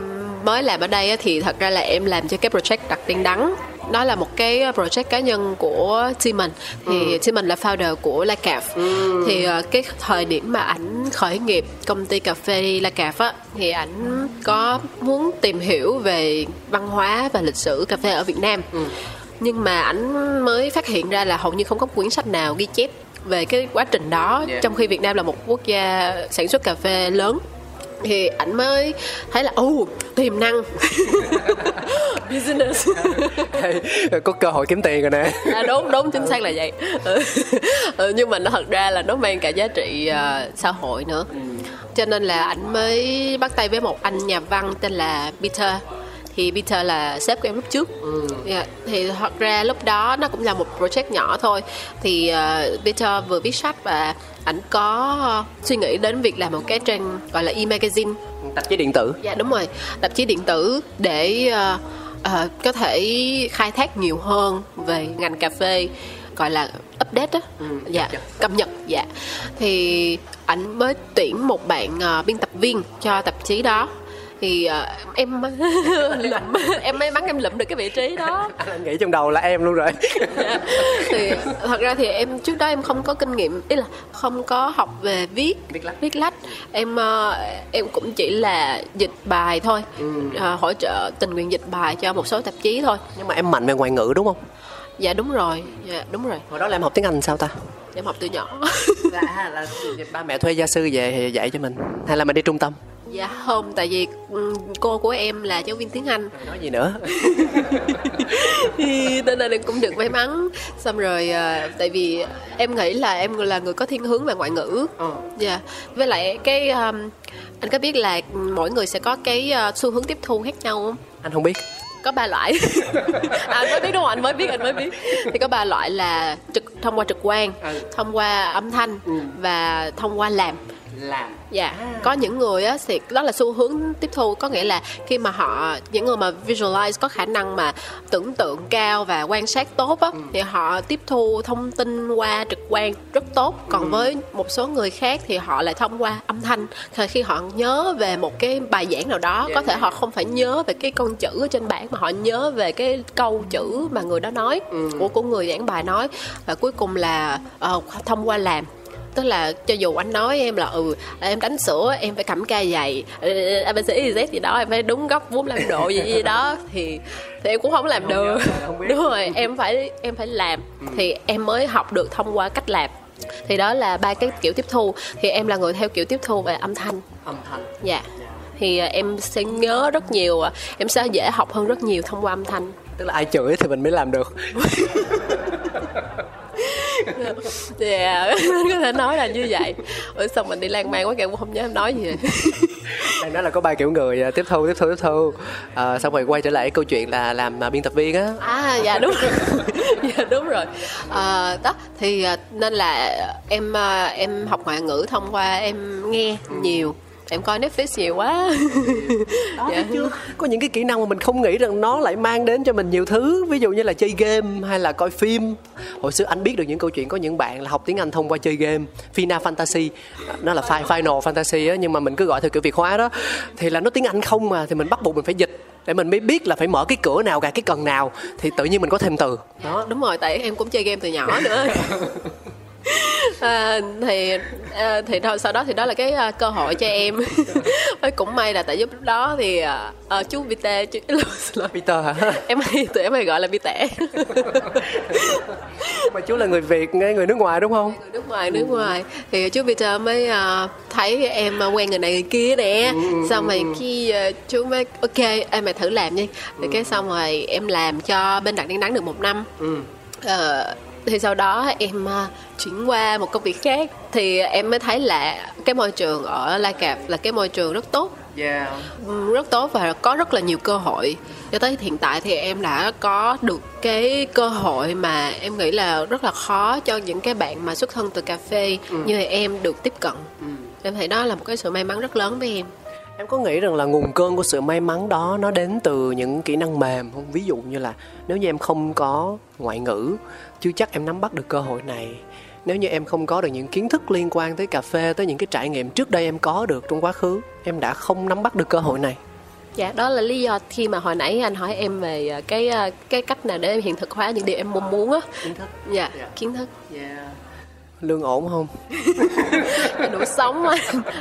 mới làm ở đây thì thật ra là em làm cho cái project đặt tiên đắng đó là một cái project cá nhân của Timon thì ừ. Timon là founder của La Caf ừ. thì uh, cái thời điểm mà ảnh khởi nghiệp công ty cà phê La Caf á thì ảnh có muốn tìm hiểu về văn hóa và lịch sử cà phê ở Việt Nam ừ. nhưng mà ảnh mới phát hiện ra là hầu như không có quyển sách nào ghi chép về cái quá trình đó yeah. trong khi Việt Nam là một quốc gia sản xuất cà phê lớn thì ảnh mới thấy là ô tiềm năng business có cơ hội kiếm tiền rồi nè à, đúng đúng chính xác là vậy ừ. ừ, nhưng mà nó thật ra là nó mang cả giá trị uh, xã hội nữa ừ. cho nên là ảnh mới bắt tay với một anh nhà văn tên là Peter thì Peter là sếp của em lúc trước ừ. yeah. Dạ, thì thật ra lúc đó nó cũng là một project nhỏ thôi thì uh, Peter vừa viết sách và ảnh có suy nghĩ đến việc làm một cái trang gọi là e-magazine. Tạp chí điện tử. Dạ đúng rồi. Tạp chí điện tử để uh, uh, có thể khai thác nhiều hơn về ngành cà phê gọi là update á. Ừ, dạ cập nhật dạ. Thì ảnh mới tuyển một bạn uh, biên tập viên cho tạp chí đó thì uh, em lụm. Em may mắn em lụm được cái vị trí đó. Anh nghĩ trong đầu là em luôn rồi. Thì thật ra thì em trước đó em không có kinh nghiệm ý là không có học về viết viết lách, viết lách. em uh, em cũng chỉ là dịch bài thôi ừ. uh, hỗ trợ tình nguyện dịch bài cho một số tạp chí thôi. Nhưng mà em mạnh về ngoại ngữ đúng không? Dạ đúng rồi. Dạ đúng rồi. Hồi đó là em học tiếng anh sao ta? Em học từ nhỏ. Là, là ba mẹ thuê gia sư về thì dạy cho mình hay là mình đi trung tâm dạ không tại vì ừ, cô của em là giáo viên tiếng anh. Nói gì nữa? Nên là em cũng được may mắn. Xong rồi uh, tại vì em nghĩ là em là người có thiên hướng về ngoại ngữ. Ờ. dạ. Yeah. với lại cái um, anh có biết là mỗi người sẽ có cái uh, xu hướng tiếp thu khác nhau không? Anh không biết. Có ba loại. À, anh mới biết đúng không? Anh mới biết anh mới biết. Thì có ba loại là trực thông qua trực quan ừ. thông qua âm thanh ừ. và thông qua làm làm dạ à. có những người á thì đó là xu hướng tiếp thu có nghĩa là khi mà họ những người mà visualize có khả năng mà tưởng tượng cao và quan sát tốt á ừ. thì họ tiếp thu thông tin qua trực quan rất tốt còn ừ. với một số người khác thì họ lại thông qua âm thanh khi họ nhớ về một cái bài giảng nào đó yeah. có thể họ không phải nhớ về cái con chữ ở trên bảng mà họ nhớ về cái câu chữ mà người đó nói ừ. của của người giảng bài nói và cuối cùng là uh, thông qua làm tức là cho dù anh nói em là ừ em đánh sữa em phải cầm ca dày abc z gì đó em phải đúng góc 45 độ gì, gì đó thì thì em cũng không làm được. đúng rồi em phải em phải làm. Ừ. thì em mới học được thông qua cách làm. Thì đó là ba cái kiểu tiếp thu. Thì em là người theo kiểu tiếp thu về âm thanh. Âm thanh. Dạ. Thì à, em sẽ nhớ rất nhiều em sẽ dễ học hơn rất nhiều thông qua âm thanh. Tức là ai chửi thì mình mới làm được dạ yeah, có thể nói là như vậy. Ủa xong mình đi lan man quá kìa cũng không nhớ em nói gì rồi đang nói là có ba kiểu người à, tiếp thu tiếp thu tiếp thu. À, xong rồi quay trở lại câu chuyện là làm à, biên tập viên á. À dạ đúng rồi. Dạ đúng rồi. À, đó thì nên là em em học ngoại ngữ thông qua em nghe nhiều em coi Netflix nhiều quá. Đó dạ. chưa? Có những cái kỹ năng mà mình không nghĩ rằng nó lại mang đến cho mình nhiều thứ. Ví dụ như là chơi game hay là coi phim. Hồi xưa anh biết được những câu chuyện có những bạn là học tiếng anh thông qua chơi game. Final Fantasy. Nó là Final Fantasy á nhưng mà mình cứ gọi theo kiểu Việt hóa đó. Thì là nó tiếng Anh không mà thì mình bắt buộc mình phải dịch để mình mới biết là phải mở cái cửa nào gạt cái cần nào thì tự nhiên mình có thêm từ. Đó. Đúng rồi tại em cũng chơi game từ nhỏ nữa à, thì à, thì thôi sau đó thì đó là cái à, cơ hội cho em. Cũng may là tại giúp lúc đó thì à, à, chú Vite chú lỗi. Peter hả? em hay tụi em hay gọi là Vite mà chú là người Việt người nước ngoài đúng không? Người nước ngoài nước ngoài. Thì chú Peter mới à, thấy em à, quen người này người kia nè. Xong rồi khi à, chú mới ok em mày thử làm đi. Thì cái xong rồi em làm cho bên đặt đen đắng được một năm. Ờ, thì sau đó em à, chuyển qua một công việc khác. Thì em mới thấy là cái môi trường ở La Cạp là cái môi trường rất tốt. Yeah Ừm, rất tốt và có rất là nhiều cơ hội. Cho tới hiện tại thì em đã có được cái cơ hội mà em nghĩ là rất là khó cho những cái bạn mà xuất thân từ cà phê như là em được tiếp cận. Em thấy đó là một cái sự may mắn rất lớn với em. Em có nghĩ rằng là nguồn cơn của sự may mắn đó nó đến từ những kỹ năng mềm không? Ví dụ như là nếu như em không có ngoại ngữ, chưa chắc em nắm bắt được cơ hội này. Nếu như em không có được những kiến thức liên quan tới cà phê, tới những cái trải nghiệm trước đây em có được trong quá khứ, em đã không nắm bắt được cơ hội này. dạ đó là lý do khi mà hồi nãy anh hỏi em về à, cái à, cái cách nào để em hiện thực hóa những điều em mong muốn á Kiến thức. dạ Dạ. kiến thức Lương ổn không? đủ sống á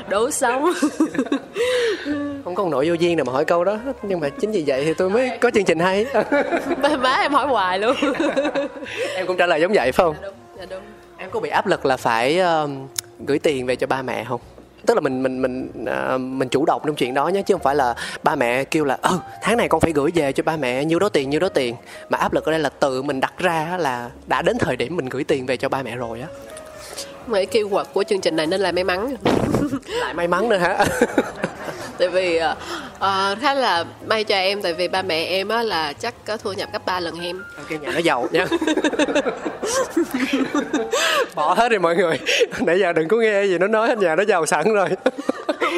đủ sống Không có một nội vô duyên nào mà hỏi câu đó. Nhưng mà chính vì vậy thì tôi mới có chương trình hay. ba má em hỏi hoài luôn em cũng trả lời giống vậy phải không? dạ đúng dạ đúng Em có bị áp lực là phải um, gửi tiền về cho ba mẹ không? Tức là mình mình mình à, mình chủ động trong chuyện đó nhé chứ không phải là ba mẹ kêu là ừ tháng này con phải gửi về cho ba mẹ nhiêu đó tiền nhiêu đó tiền mà áp lực ở đây là tự mình đặt ra á là đã đến thời điểm mình gửi tiền về cho ba mẹ rồi á Nghĩ keyword của chương trình này nên là may mắn. Lại may mắn nữa hả? Tại vì ờ, khá là may cho em tại vì ba mẹ em á là chắc có thu nhập gấp 3 lần em. Ok nhà nó giàu nha. Bỏ hết đi mọi người. Nãy giờ đừng có nghe gì nó nói nhà nó giàu sẵn rồi.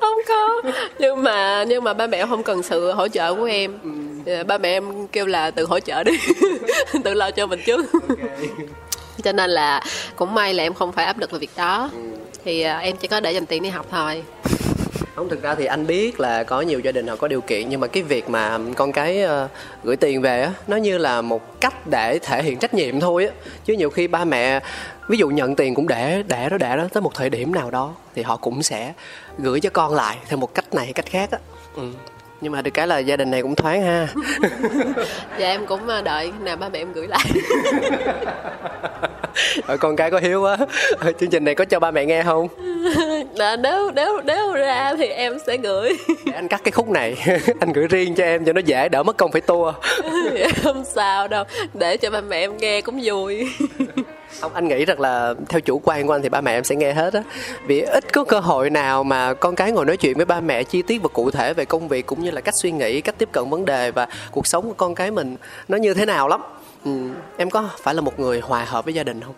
Không có. Nhưng mà nhưng mà ba mẹ không cần sự hỗ trợ của em. Ờ, ba mẹ em kêu là tự hỗ trợ đi. Tự lo cho mình trước cho nên là cũng may là em không phải áp lực về việc đó. Thì ờ, em chỉ có để dành tiền đi học thôi. Không thực ra thì anh biết là có nhiều gia đình họ có điều kiện nhưng mà cái việc mà con cái ờ, gửi tiền về á nó như là một cách để thể hiện trách nhiệm thôi á. Chứ nhiều khi ba mẹ ví dụ nhận tiền cũng để để đó để đó tới một thời điểm nào đó thì họ cũng sẽ gửi cho con lại theo một cách này hay cách khác á. Ừ. nhưng mà được cái là gia đình này cũng thoáng ha. Và em cũng ờ, đợi nào ba mẹ em gửi lại. Ở con cái có hiếu quá. Ờ, chương trình này có cho ba mẹ nghe không? Là nếu nếu nếu ra thì em sẽ gửi. Để anh cắt cái khúc này. Anh gửi riêng cho em cho nó dễ đỡ mất công phải tua. Không sao đâu. Để cho ba mẹ em nghe cũng vui Không, anh nghĩ rằng là theo chủ quan của anh thì ba mẹ em sẽ nghe hết á. Vì ít có cơ hội nào mà con cái ngồi nói chuyện với ba mẹ chi tiết và cụ thể về công việc cũng như là cách suy nghĩ, cách tiếp cận vấn đề và cuộc sống của con cái mình nó như thế nào lắm. Ừ. Em có phải là một người hòa hợp với gia đình không?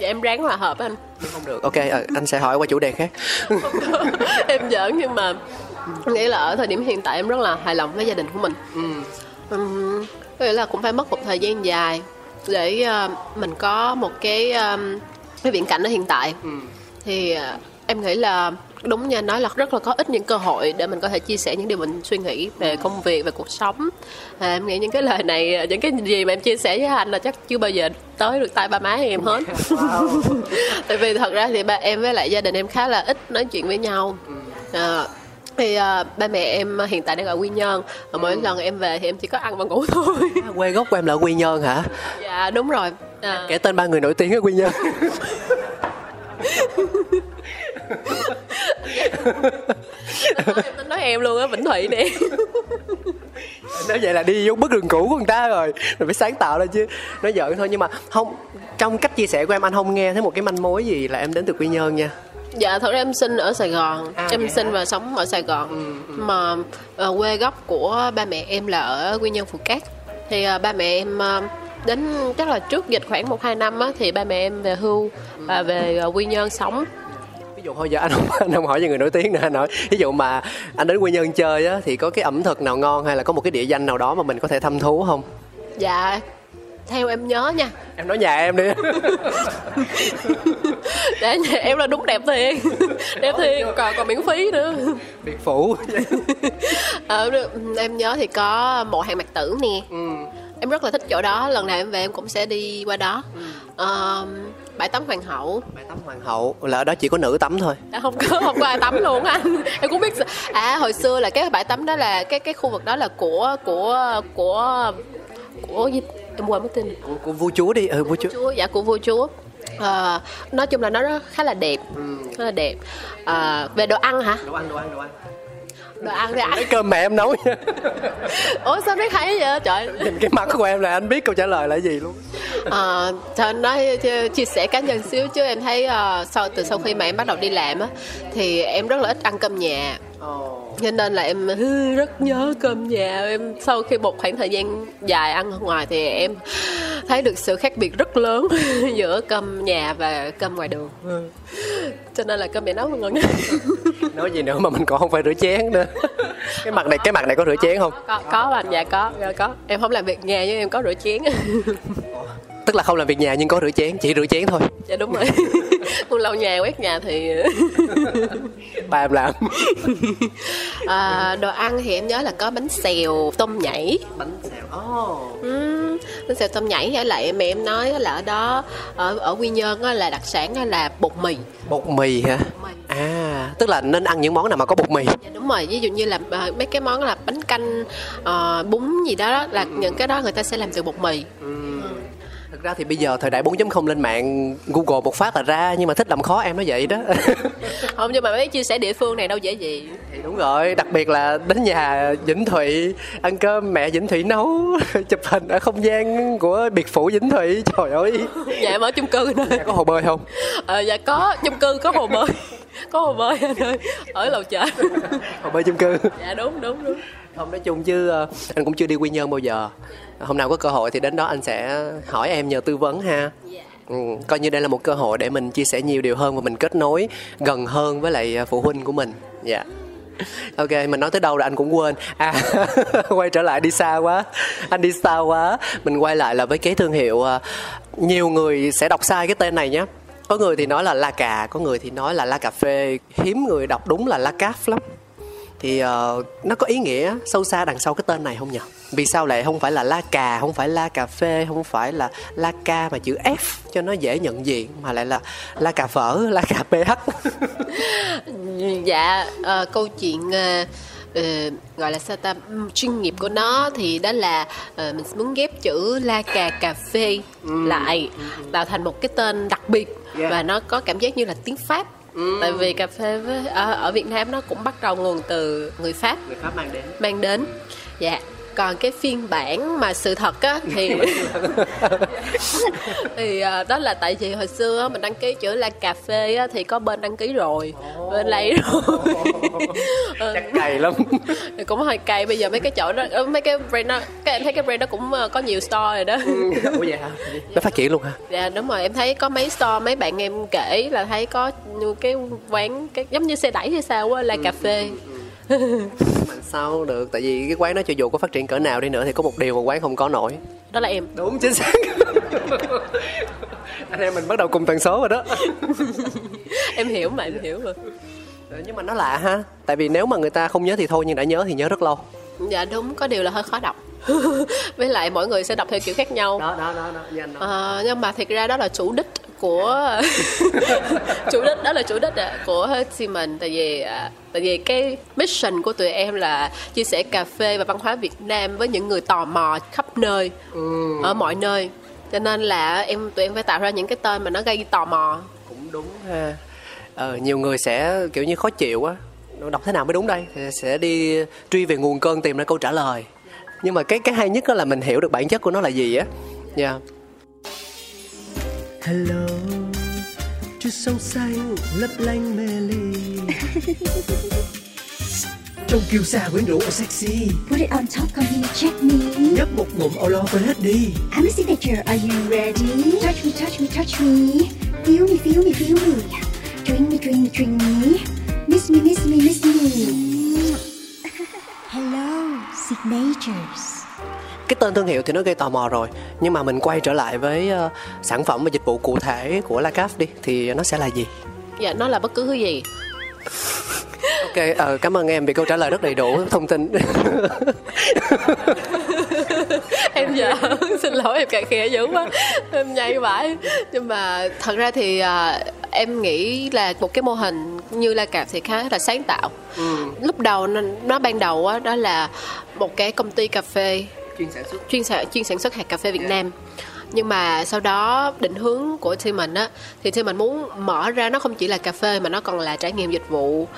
dạ em ráng hòa hợp anh. Không được, ok, ờ, anh sẽ hỏi qua chủ đề khác. Em giỡn nhưng mà nghĩ là ở thời điểm hiện tại em rất là hài lòng với gia đình của mình. Ừm, có nghĩa là cũng phải mất một thời gian dài để ờ, mình có một cái um, cái viễn cảnh ở hiện tại. Thì ờ, em nghĩ là đúng như anh nói là rất là có ít những cơ hội để mình có thể chia sẻ những điều mình suy nghĩ về công việc về cuộc sống. À, em nghĩ những cái lời này những cái gì mà em chia sẻ với anh là chắc chưa bao giờ tới được tai ba má em hết. tại vì thật ra thì ba em với lại gia đình em khá là ít nói chuyện với nhau. À, thì à, ba mẹ em hiện tại đang ở quy nhơn. Và mỗi lần em về thì em chỉ có ăn và ngủ thôi. Quê gốc của em là Quy Nhơn hả? dạ đúng rồi. À, Kể tên ba người nổi tiếng ở Quy Nhơn. Em tính nói em luôn á vĩnh thụy nè. Nói vậy là đi vô bức đường cũ của người ta rồi. Rồi phải sáng tạo lên chứ. Nói giỡn thôi nhưng mà không trong cách chia sẻ của em anh không nghe thấy một cái manh mối gì là em đến từ quy nhơn nha dạ thật ra em sinh ở sài gòn. À, em sinh hả? và sống ở sài gòn. Mà ờ, quê gốc của ba mẹ em là ở quy nhơn phù cát. Thì ờ, ba mẹ em ờ, đến chắc là trước dịch khoảng một hai năm á thì ba mẹ em về hưu và về ờ, quy nhơn sống. Ví dụ thôi giờ anh không anh không hỏi về người nổi tiếng nữa anh hỏi. Ví dụ mà anh đến quy nhơn chơi á thì có cái ẩm thực nào ngon hay là có một cái địa danh nào đó mà mình có thể thăm thú không? Dạ theo em nhớ nha. Em nói nhà em đi. Để nhà em là đúng đẹp thiệt. Đẹp thiệt. còn còn miễn phí nữa. Biệt phủ. Ờ, em nhớ thì có mộ hàng mạc tử nè. Em rất là thích chỗ đó. Lần nào em về em cũng sẽ đi qua đó. Ờ, bãi tắm hoàng hậu. Bãi tắm hoàng hậu. Là ở đó chỉ có nữ tắm thôi. À, không có không có ai tắm luôn anh em cũng biết à hồi xưa là cái bãi tắm đó là cái cái khu vực đó là của của của của gì em quên mất tên của, của vua chúa đi ừ vua chúa. chúa dạ của vua chúa. À, nói chung là nó rất khá là đẹp khá là đẹp. À, về đồ ăn hả? Đồ ăn đồ ăn đồ ăn. Đồ ăn thì Cái cơm mẹ em nấu ủa sao biết hay vậy? Trời. Nhìn cái mặt của em là anh biết câu trả lời là gì luôn. À, nói chia sẻ cá nhân xíu chứ em thấy uh, sau từ sau khi mà em bắt đầu đi làm á thì em rất là ít ăn cơm nhà cho nên là em rất nhớ cơm nhà em. Sau khi một khoảng thời gian dài ăn ở ngoài thì em thấy được sự khác biệt rất lớn giữa cơm nhà và cơm ngoài đường. Cho nên là cơm mẹ nấu ngon nói gì nữa mà mình còn không phải rửa chén nữa. Cái mặt này cái mặt này có rửa chén không? Có có anh. Dạ có dạ có. Em không làm việc nhà nhưng em có rửa chén tức là không làm việc nhà nhưng có rửa chén chỉ rửa chén thôi. Dạ đúng rồi. Con lau nhà quét nhà thì ba em làm. À, đồ ăn thì em nhớ là có bánh xèo tôm nhảy. Bánh xèo oh. uhm, bánh xèo tôm nhảy với lại mẹ em nói là ở đó ở ở quy nhơn là đặc sản là bột mì. Bột mì hả? Mì. à tức là nên ăn những món nào mà có bột mì. Dạ, đúng rồi. Ví dụ như là uh, mấy cái món là bánh canh uh, bún gì đó, đó là ừ. những cái đó người ta sẽ làm từ bột mì. Ừ thực ra thì bây giờ thời đại 4.0 lên mạng Google một phát là ra nhưng mà thích làm khó em nói vậy đó. Không nhưng mà mấy chia sẻ địa phương này đâu dễ gì. Thì đúng rồi đặc biệt là đến nhà Vĩnh Thụy ăn cơm mẹ Vĩnh Thụy nấu chụp hình ở không gian của biệt phủ Vĩnh Thụy trời ơi. Dạ em ở chung cư nữa. Nhà có hồ bơi không? Ờ dạ có chung cư có hồ bơi. Có hồ bơi anh ơi ở lầu chợ. Hồ bơi chung cư. Dạ đúng đúng đúng. Không nói chung chứ ờ, anh cũng chưa đi quy nhơn bao giờ hôm nào có cơ hội thì đến đó anh sẽ hỏi em nhờ tư vấn ha. Ừ, coi như đây là một cơ hội để mình chia sẻ nhiều điều hơn và mình kết nối gần hơn với lại ờ, phụ huynh của mình. Dạ. Yeah. ok mình nói tới đâu rồi anh cũng quên. À quay trở lại đi xa quá. Anh đi xa quá. Mình quay lại là với cái thương hiệu ờ, nhiều người sẽ đọc sai cái tên này nhé. Có người thì nói là la cà có người thì nói là la cà phê. Hiếm người đọc đúng là la caf lắm. Thì uh, nó có ý nghĩa sâu xa đằng sau cái tên này không nhỉ vì sao lại không phải là la cà không phải la cà phê không phải là la ca mà chữ f cho nó dễ nhận diện mà lại là la cà phở la cà ph dạ uh, câu chuyện uh, gọi là sao ta chuyên nghiệp của nó thì đó là uh, mình muốn ghép chữ la cà cà phê ừ. lại tạo thành một cái tên đặc biệt yeah. và nó có cảm giác như là tiếng pháp Ừ. tại vì cà phê với ở, ở Việt Nam nó cũng bắt đầu nguồn từ người Pháp người Pháp mang đến mang đến dạ còn cái phiên bản mà sự thật á thì thì uh, đó là tại vì hồi xưa mình đăng ký chữ là cà phê á, thì có bên đăng ký rồi oh. bên lấy rồi. Chắc cày lắm. Thì cũng hơi cày bây giờ mấy cái chỗ đó ờ, mấy cái brand đó cái em thấy cái brand đó cũng uh, có nhiều store rồi đó. Ừ, ủa vậy hả? Nó phát triển luôn hả? Dạ đúng rồi em thấy có mấy store mấy bạn em kể là thấy có cái quán cái giống như xe đẩy hay sao á là ừ. cà phê. Ừ mà sao được? Tại vì cái quán đó cho dù có phát triển cỡ nào đi nữa thì có một điều mà quán không có nổi. Đó là em. Đúng chính xác. Anh em mình bắt đầu cùng tần số rồi đó. Em hiểu mà em hiểu mà. Nhưng mà nó lạ ha. Tại vì nếu mà người ta không nhớ thì thôi nhưng đã nhớ thì nhớ rất lâu. Dạ đúng có điều là hơi khó đọc với lại mỗi người sẽ đọc theo kiểu khác nhau. Đó đó đó, đó. À, nhưng mà thiệt ra đó là chủ đích của chủ đích đó là chủ đích của Siemens tại vì à, tại vì cái mission của tụi em là chia sẻ cà phê và văn hóa Việt Nam với những người tò mò khắp nơi ừ. ở mọi nơi. Cho nên là em tụi em phải tạo ra những cái tên mà nó gây tò mò. Cũng đúng ha. Ờ, nhiều người sẽ kiểu như khó chịu á. Đọc thế nào mới đúng đây? Sẽ đi truy về nguồn cơn tìm ra câu trả lời nhưng mà cái cái hay nhất đó là mình hiểu được bản chất của nó là gì á. Nha yeah. hello chút sông xanh lấp lánh mê ly. Trong kiêu sa quyến rũ và sexy. Put it on top, come here, check me. Nhấp một ngụm lo quên hết đi. I'm a signature, are you ready? Touch me, touch me, touch me. Feel me, feel me, feel me. Drink me, drink me, drink me. Miss me, miss me, miss me signatures cái tên thương hiệu thì nó gây tò mò rồi nhưng mà mình quay trở lại với uh, sản phẩm và dịch vụ cụ thể của La Caf đi thì nó sẽ là gì? Dạ nó là bất cứ thứ gì. Ok uh, cảm ơn em vì câu trả lời rất đầy đủ thông tin em giờ xin lỗi em cà khịa dữ quá. Em nhây vãi. Nhưng mà thật ra thì à, em nghĩ là một cái mô hình như la cạp thì khá là sáng tạo. Lúc đầu nó, nó ban đầu á đó là một cái công ty cà phê. Chuyên sản xuất. Chuyên sản chuyên sản xuất hạt cà phê Việt Nam nhưng mà sau đó định hướng của team mình á thì team mình muốn mở ra nó không chỉ là cà phê mà nó còn là trải nghiệm dịch vụ.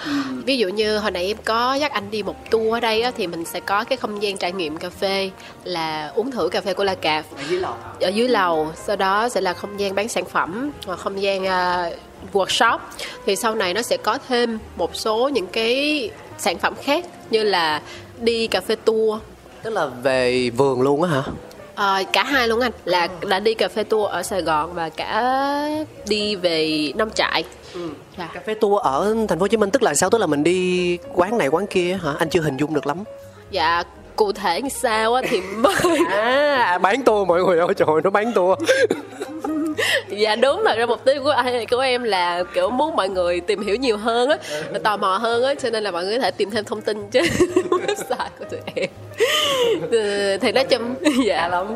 Ví dụ như hồi nãy em có dắt anh đi một tour ở đây á thì mình sẽ có cái không gian trải nghiệm cà phê là uống thử cà phê của La Cạp. Ở dưới lầu ở dưới lầu. Sau đó sẽ là không gian bán sản phẩm hoặc không gian à, workshop. Thì sau này nó sẽ có thêm một số những cái sản phẩm khác như là đi cà phê tour. Tức là về vườn luôn á hả Ờ, cả hai luôn anh. Là đã đi cà phê tour ở Sài Gòn và cả đi về nông trại. Dạ. cà phê tour ở thành phố Hồ Chí Minh tức là sao? Tức là mình đi quán này quán kia hả? Anh chưa hình dung được lắm. Dạ cụ thể như sao á thì mới à bán tour mọi người ơi trời ơi, nó bán tour dạ đúng thật ra mục tiêu của ai của em là kiểu muốn mọi người tìm hiểu nhiều hơn á tò mò hơn á cho nên là mọi người có thể tìm thêm thông tin trên website của tụi em. Thì nói chung dạ lắm.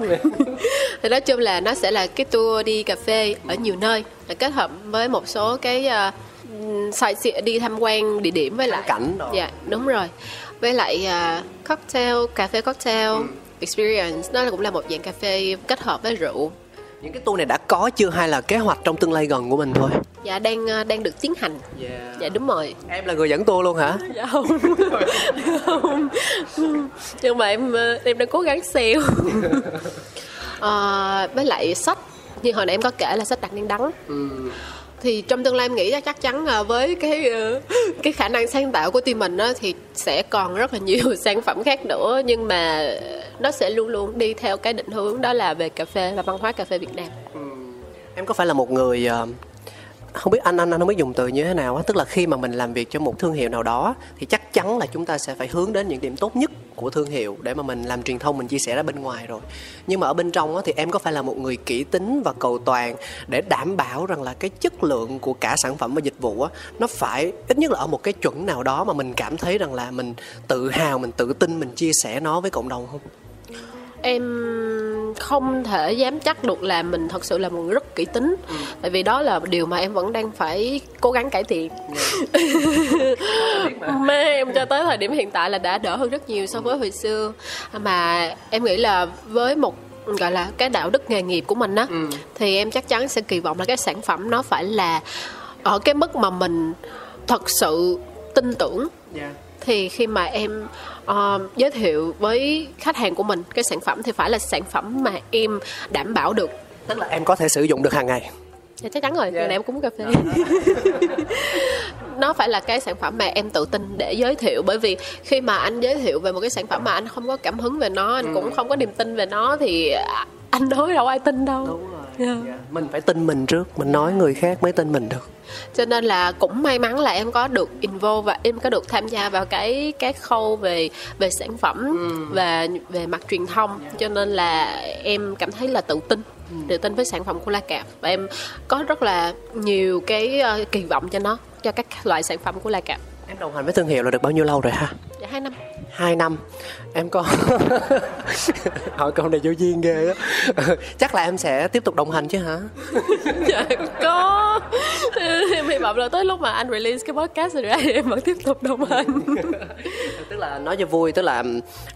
Thì nói chung là nó sẽ là cái tour đi cà phê ở nhiều nơi là kết hợp với một số cái uh, site đi tham quan địa điểm với lại cảnh đồ. dạ đúng rồi với lại uh, cocktail cà phê cocktail experience nó cũng là một dạng cà phê kết hợp với rượu. Những cái tour này đã có chưa hay là kế hoạch trong tương lai gần của mình thôi? Dạ đang ờ, đang được tiến hành. Dạ. Đúng rồi. Em là người dẫn tour luôn hả? Dạ không. Không nhưng mà em ờ, em đang cố gắng sale. Ờ, với lại sách như hồi nãy em có kể là sách đặc niên đắng thì trong tương lai em nghĩ là chắc chắn là với cái ờ, cái khả năng sáng tạo của team mình á, thì sẽ còn rất là nhiều sản phẩm khác nữa. Nhưng mà nó sẽ luôn luôn đi theo cái định hướng đó là về cà phê và văn hóa cà phê Việt Nam. Em có phải là một người ờ, không biết anh anh anh không biết dùng từ như thế nào á. Tức là khi mà mình làm việc cho một thương hiệu nào đó thì chắc chắn là chúng ta sẽ phải hướng đến những điểm tốt nhất của thương hiệu để mà mình làm truyền thông, mình chia sẻ ra bên ngoài rồi. Nhưng mà ở bên trong á, thì em có phải là một người kỹ tính và cầu toàn để đảm bảo rằng là cái chất lượng của cả sản phẩm và dịch vụ á, nó phải, ít nhất là ở một cái chuẩn nào đó mà mình cảm thấy rằng là mình tự hào, mình tự tin, mình chia sẻ nó với cộng đồng không? Em không thể dám chắc được là mình thật sự là một người rất kỹ tính. Tại vì đó là điều mà em vẫn đang phải cố gắng cải thiện. Mà em cho tới thời điểm hiện tại là đã đỡ hơn rất nhiều so với hồi xưa. Mà em nghĩ là với một gọi là cái đạo đức nghề nghiệp của mình á thì em chắc chắn sẽ kỳ vọng là cái sản phẩm nó phải là ở cái mức mà mình thật sự tin tưởng. Thì khi mà em ờ, giới thiệu với khách hàng của mình cái sản phẩm thì phải là sản phẩm mà em đảm bảo được. Tức là em có thể sử dụng được hàng ngày? Dạ, chắc chắn rồi, yeah. em cũng uống cà phê. Nó phải là cái sản phẩm mà em tự tin để giới thiệu Bởi vì khi mà anh giới thiệu về một cái sản phẩm mà anh không có cảm hứng về nó Anh cũng không có niềm tin về nó Thì anh nói đâu ai tin đâu. Đúng rồi Dạ. Dạ. mình phải tin mình trước mình nói người khác mới tin mình được. Cho nên là cũng may mắn là em có được involve và em có được tham gia vào cái cái khâu về về sản phẩm và về mặt truyền thông. Cho nên là em cảm thấy là tự tin tự tin với sản phẩm của La Cạp. Và em có rất là nhiều cái ờ, kỳ vọng cho nó cho các loại sản phẩm của La Cạp. Em đồng hành với thương hiệu là được bao nhiêu lâu rồi ha? Dạ hai năm hai năm. Em có hỏi câu này vô duyên ghê á. Chắc là em sẽ tiếp tục đồng hành chứ hả? Dạ có. Em hy vọng là tới lúc mà anh release cái podcast rồi ra thì em vẫn tiếp tục đồng hành. Tức là nói cho vui tức là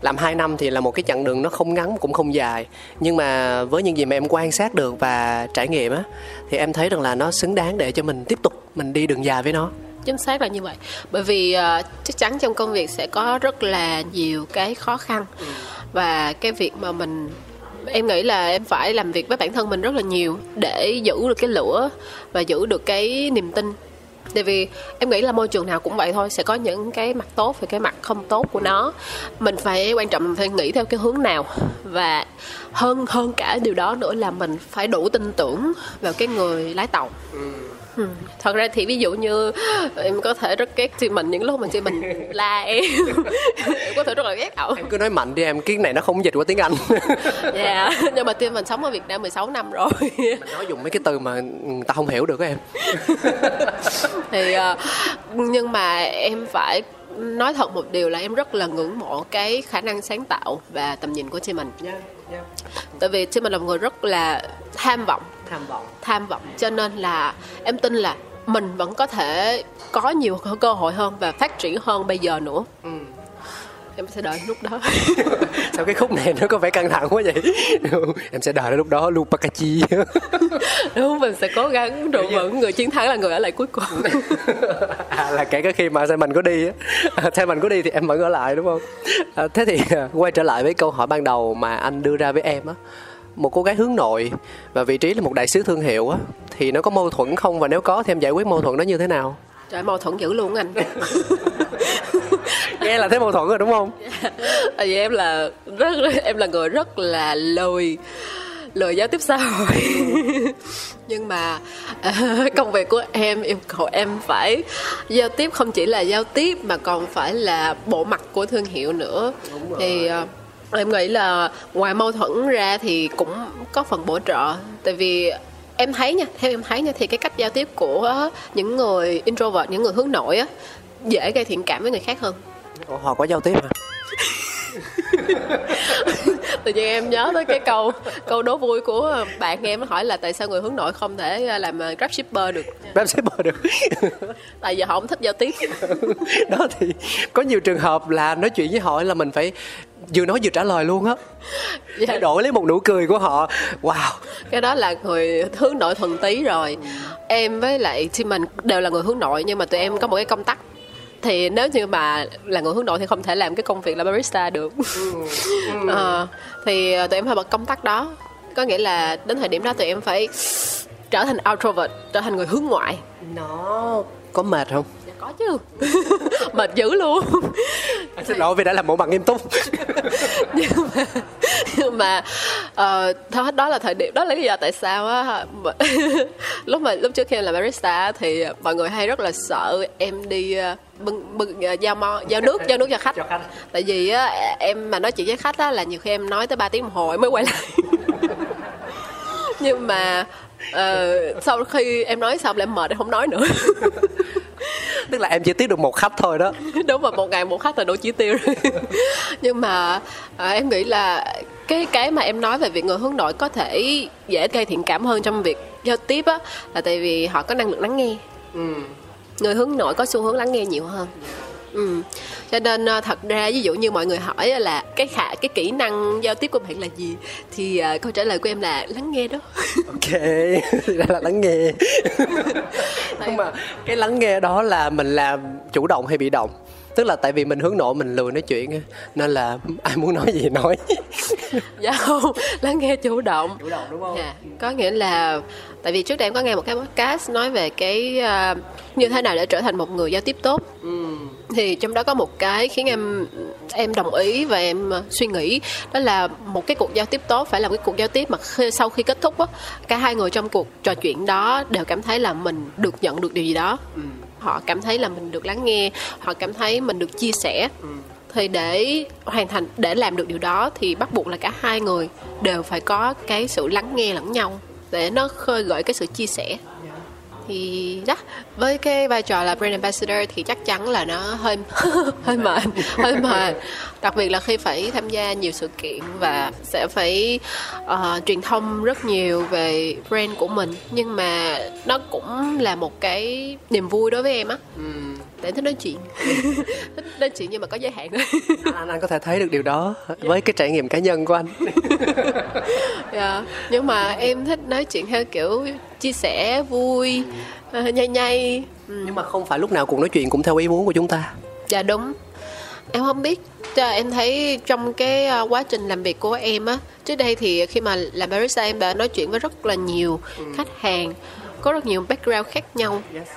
làm hai năm thì là một cái chặng đường nó không ngắn cũng không dài. Nhưng mà với những gì mà em quan sát được và trải nghiệm á thì em thấy rằng là nó xứng đáng để cho mình tiếp tục mình đi đường dài với nó chính xác là như vậy. Bởi vì ờ, chắc chắn trong công việc sẽ có rất là nhiều cái khó khăn. Và cái việc mà mình em nghĩ là em phải làm việc với bản thân mình rất là nhiều để giữ được cái lửa và giữ được cái niềm tin. Tại vì em nghĩ là môi trường nào cũng vậy thôi sẽ có những cái mặt tốt và cái mặt không tốt của nó. Mình phải quan trọng mình phải nghĩ theo cái hướng nào. Và hơn hơn cả điều đó nữa là mình phải đủ tin tưởng vào cái người lái tàu. Ừ. thật ra thì ví dụ như em có thể rất ghét team mình những lúc mà team mình la em. Em có thể rất là ghét ổng em cứ nói mạnh đi em cái này nó không dịch qua tiếng anh. Dạ nhưng mà team mình sống ở việt nam 16 năm rồi. Mình nói dùng mấy cái từ mà người ta không hiểu được á em. Thì uh, nhưng mà em phải nói thật một điều là em rất là ngưỡng mộ cái khả năng sáng tạo và tầm nhìn của team mình tại vì team mình là một người rất là tham vọng tham vọng. Tham vọng. Cho nên là em tin là mình vẫn có thể có nhiều cơ hội hơn và phát triển hơn bây giờ nữa. Ừ. em sẽ đợi lúc đó. Sao cái khúc này nó có vẻ căng thẳng quá vậy? Em sẽ đợi đến lúc đó Lupakachi. Đúng mình sẽ cố gắng trụ vững người chiến thắng là người ở lại cuối cùng. À, là kể cả khi mà mình có đi á. À, mình có đi thì em vẫn ở lại đúng không? À, thế thì à, quay trở lại với câu hỏi ban đầu mà anh đưa ra với em á một cô gái hướng nội và vị trí là một đại sứ thương hiệu á thì nó có mâu thuẫn không? Và nếu có thì em giải quyết mâu thuẫn đó như thế nào? Trời mâu thuẫn dữ luôn anh. Nghe là thấy mâu thuẫn rồi đúng không? Tại vì em là rất em là người rất là lười lười giao tiếp xã hội. Nhưng mà uh, công việc của em yêu cầu em phải giao tiếp không chỉ là giao tiếp mà còn phải là bộ mặt của thương hiệu nữa. Thì uh, em nghĩ là ngoài mâu thuẫn ra thì cũng có phần bổ trợ. Tại vì em thấy nha theo em thấy nha thì cái cách giao tiếp của những người introvert những người hướng nội á dễ gây thiện cảm với người khác hơn. Ủa, họ có giao tiếp hả? Tự nhiên em nhớ tới cái câu câu đố vui của bạn em hỏi là tại sao người hướng nội không thể làm grab shipper được? Grab shipper được. Tại vì họ không thích giao tiếp. Đó thì có nhiều trường hợp là nói chuyện với họ là mình phải vừa nói vừa trả lời luôn á. Dạ. thay đổi lấy một nụ cười của họ. Wow. Cái đó là người hướng nội thuần tí rồi. Em với lại team mình đều là người hướng nội nhưng mà tụi em có một cái công tắc. Thì nếu như mà là người hướng nội thì không thể làm cái công việc là barista được. Ừ. à, thì tụi em phải bật công tắc đó. Có nghĩa là đến thời điểm đó tụi em phải trở thành introvert trở thành người hướng ngoại. Nó có mệt không có chứ. Mệt dữ luôn. Anh xin lỗi vì đã làm bộ mặt nghiêm túc. Nhưng mà nhưng mà uh, thôi đó là thời điểm đó là lý do tại sao á. Lúc mà lúc trước khi em làm barista thì mọi người hay rất là sợ em đi uh, bưng bưng uh, giao mo giao nước giao nước cho khách. cho khách. Tại vì á em mà nói chuyện với khách á là nhiều khi em nói tới 3 tiếng đồng hồ mới quay lại. Nhưng mà uh, sau khi em nói xong lại mệt em không nói nữa tức là em chỉ tiếp được một khách thôi đó. Đúng rồi một ngày một khách là đủ chỉ tiêu rồi. Nhưng mà à, em nghĩ là cái cái mà em nói về việc người hướng nội có thể dễ gây thiện cảm hơn trong việc giao tiếp á là tại vì họ có năng lực lắng nghe. Ừ. người hướng nội có xu hướng lắng nghe nhiều hơn ừ. Cho nên ờ, thật ra ví dụ như mọi người hỏi là cái khả cái kỹ năng giao tiếp của bạn là gì thì uh, câu trả lời của em là lắng nghe đó. Ok. Là, là lắng nghe. Nhưng mà cái lắng nghe đó là mình làm chủ động hay bị động tức là tại vì mình hướng nội mình lười nói chuyện nên là ai muốn nói gì nói. Dạ không lắng nghe chủ động. Chủ động đúng không? Dạ. có nghĩa là tại vì trước đây em có nghe một cái podcast nói về cái uh, như thế nào để trở thành một người giao tiếp tốt. Ừ. thì trong đó có một cái khiến em em đồng ý và em uh, suy nghĩ đó là một cái cuộc giao tiếp tốt phải là một cái cuộc giao tiếp mà khi, sau khi kết thúc á cả hai người trong cuộc trò chuyện đó đều cảm thấy là mình được nhận được điều gì đó. Ừ họ cảm thấy là mình được lắng nghe, họ cảm thấy mình được chia sẻ ừ. thì để hoàn thành, để làm được điều đó thì bắt buộc là cả hai người đều phải có cái sự lắng nghe lẫn nhau để nó khơi gợi cái sự chia sẻ thì đó với cái vai trò là brand ambassador thì chắc chắn là nó hơi hơi mệt hơi mệt. Đặc biệt là khi phải tham gia nhiều sự kiện và sẽ phải uh, truyền thông rất nhiều về brand của mình. Nhưng mà nó cũng là một cái niềm vui đối với em á. Ừ để thích nói chuyện. Thích nói chuyện nhưng mà có giới hạn. Thôi anh anh có thể thấy được điều đó với cái trải nghiệm cá nhân của anh. Yeah. Dạ, nhưng mà em thích nói chuyện theo kiểu chia sẻ vui uh, nhây nhây. Ừ. nhưng mà không phải lúc nào cuộc nói chuyện cũng theo ý muốn của chúng ta. Dạ đúng. Em không biết em thấy trong cái ờ, quá trình làm việc của em á trước đây thì khi mà làm barista em đã nói chuyện với rất là nhiều ừ. khách hàng có rất nhiều background khác nhau. Yes.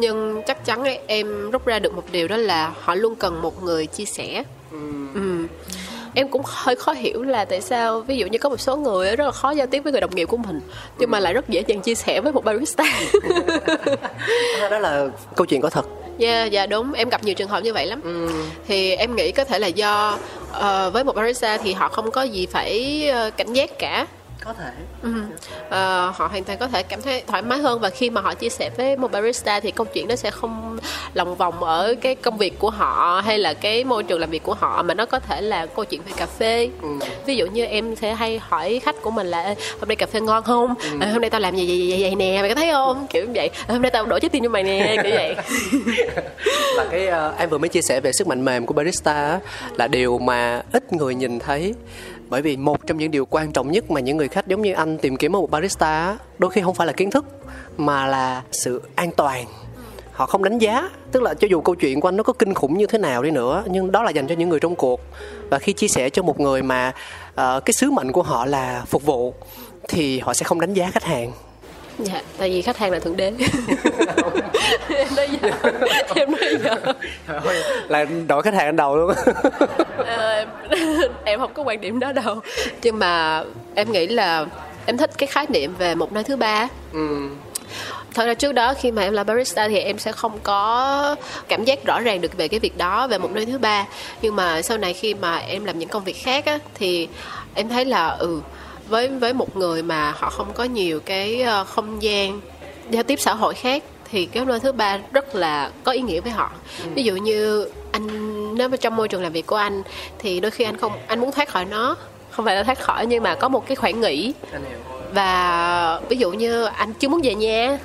Nhưng chắc chắn em rút ra được một điều đó là họ luôn cần một người chia sẻ ừ. Ừ. em cũng hơi khó hiểu là tại sao ví dụ như có một số người rất là khó giao tiếp với người đồng nghiệp của mình nhưng mà lại rất dễ dàng chia sẻ với một barista đó là câu chuyện có thật Dạ, dạ đúng, em gặp nhiều trường hợp như vậy lắm. Thì em nghĩ có thể là do ờ, với một barista thì họ không có gì phải ờ, cảnh giác cả. Có thể. Ừ. Ờ, họ hoàn toàn có thể cảm thấy thoải mái hơn và khi mà họ chia sẻ với một barista thì câu chuyện nó sẽ không lòng vòng ở cái công việc của họ hay là cái môi trường làm việc của họ mà nó có thể là câu chuyện về cà phê. Ví dụ như em sẽ hay hỏi khách của mình là "Ê, hôm nay cà phê ngon không? "Ờ, hôm nay tao làm gì vậy, vậy, vậy nè mày có thấy không? Kiểu như vậy. "Ờ, hôm nay tao đổ trái tim cho mày nè kiểu vậy. Và cái ờ, em vừa mới chia sẻ về sức mạnh mềm của barista á, là điều mà ít người nhìn thấy bởi vì một trong những điều quan trọng nhất mà những người khách giống như anh tìm kiếm ở một barista đôi khi không phải là kiến thức mà là sự an toàn. Họ không đánh giá tức là cho dù câu chuyện của anh nó có kinh khủng như thế nào đi nữa nhưng đó là dành cho những người trong cuộc. Và khi chia sẻ cho một người mà uh, cái sứ mệnh của họ là phục vụ thì họ sẽ không đánh giá khách hàng dạ tại vì khách hàng là thượng đế. Em nói giờ em nói giờ. Là đội khách hàng đầu luôn. Ờ, em không có quan điểm đó đâu. Nhưng mà em nghĩ là em thích cái khái niệm về một nơi thứ ba. Thật ra trước đó khi mà em là barista thì em sẽ không có cảm giác rõ ràng được về cái việc đó về một nơi thứ ba. Nhưng mà sau này khi mà em làm những công việc khác á thì em thấy là ừ với với một người mà họ không có nhiều cái ờ, không gian giao tiếp xã hội khác thì cái nơi thứ ba rất là có ý nghĩa với họ. Ví dụ như anh, nếu mà trong môi trường làm việc của anh thì đôi khi anh không, anh muốn thoát khỏi nó, không phải là thoát khỏi nhưng mà có một cái khoảng nghỉ. Và ví dụ như anh chưa muốn về nhà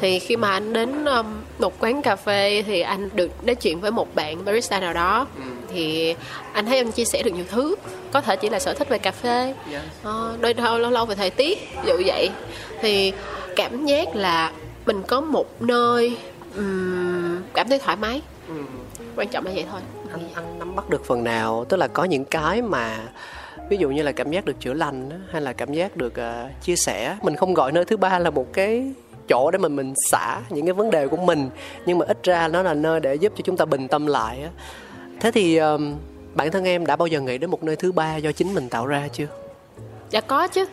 thì khi mà anh đến một quán cà phê thì anh được nói chuyện với một bạn barista nào đó thì anh thấy anh chia sẻ được nhiều thứ. Có thể chỉ là sở thích về cà phê. Ờ, đôi lâu lâu lâu về thời tiết ví dụ vậy thì cảm giác là mình có một nơi cảm thấy thoải mái. Quan trọng là vậy thôi. Anh anh nắm bắt được phần nào? Tức là có những cái mà ví dụ như là cảm giác được chữa lành hay là cảm giác được ờ, chia sẻ mình không gọi nơi thứ ba là một cái chỗ để mà mình xả những cái vấn đề của mình nhưng mà ít ra nó là nơi để giúp cho chúng ta bình tâm lại thế thì ờm, bản thân em đã bao giờ nghĩ đến một nơi thứ ba do chính mình tạo ra chưa? Dạ có chứ.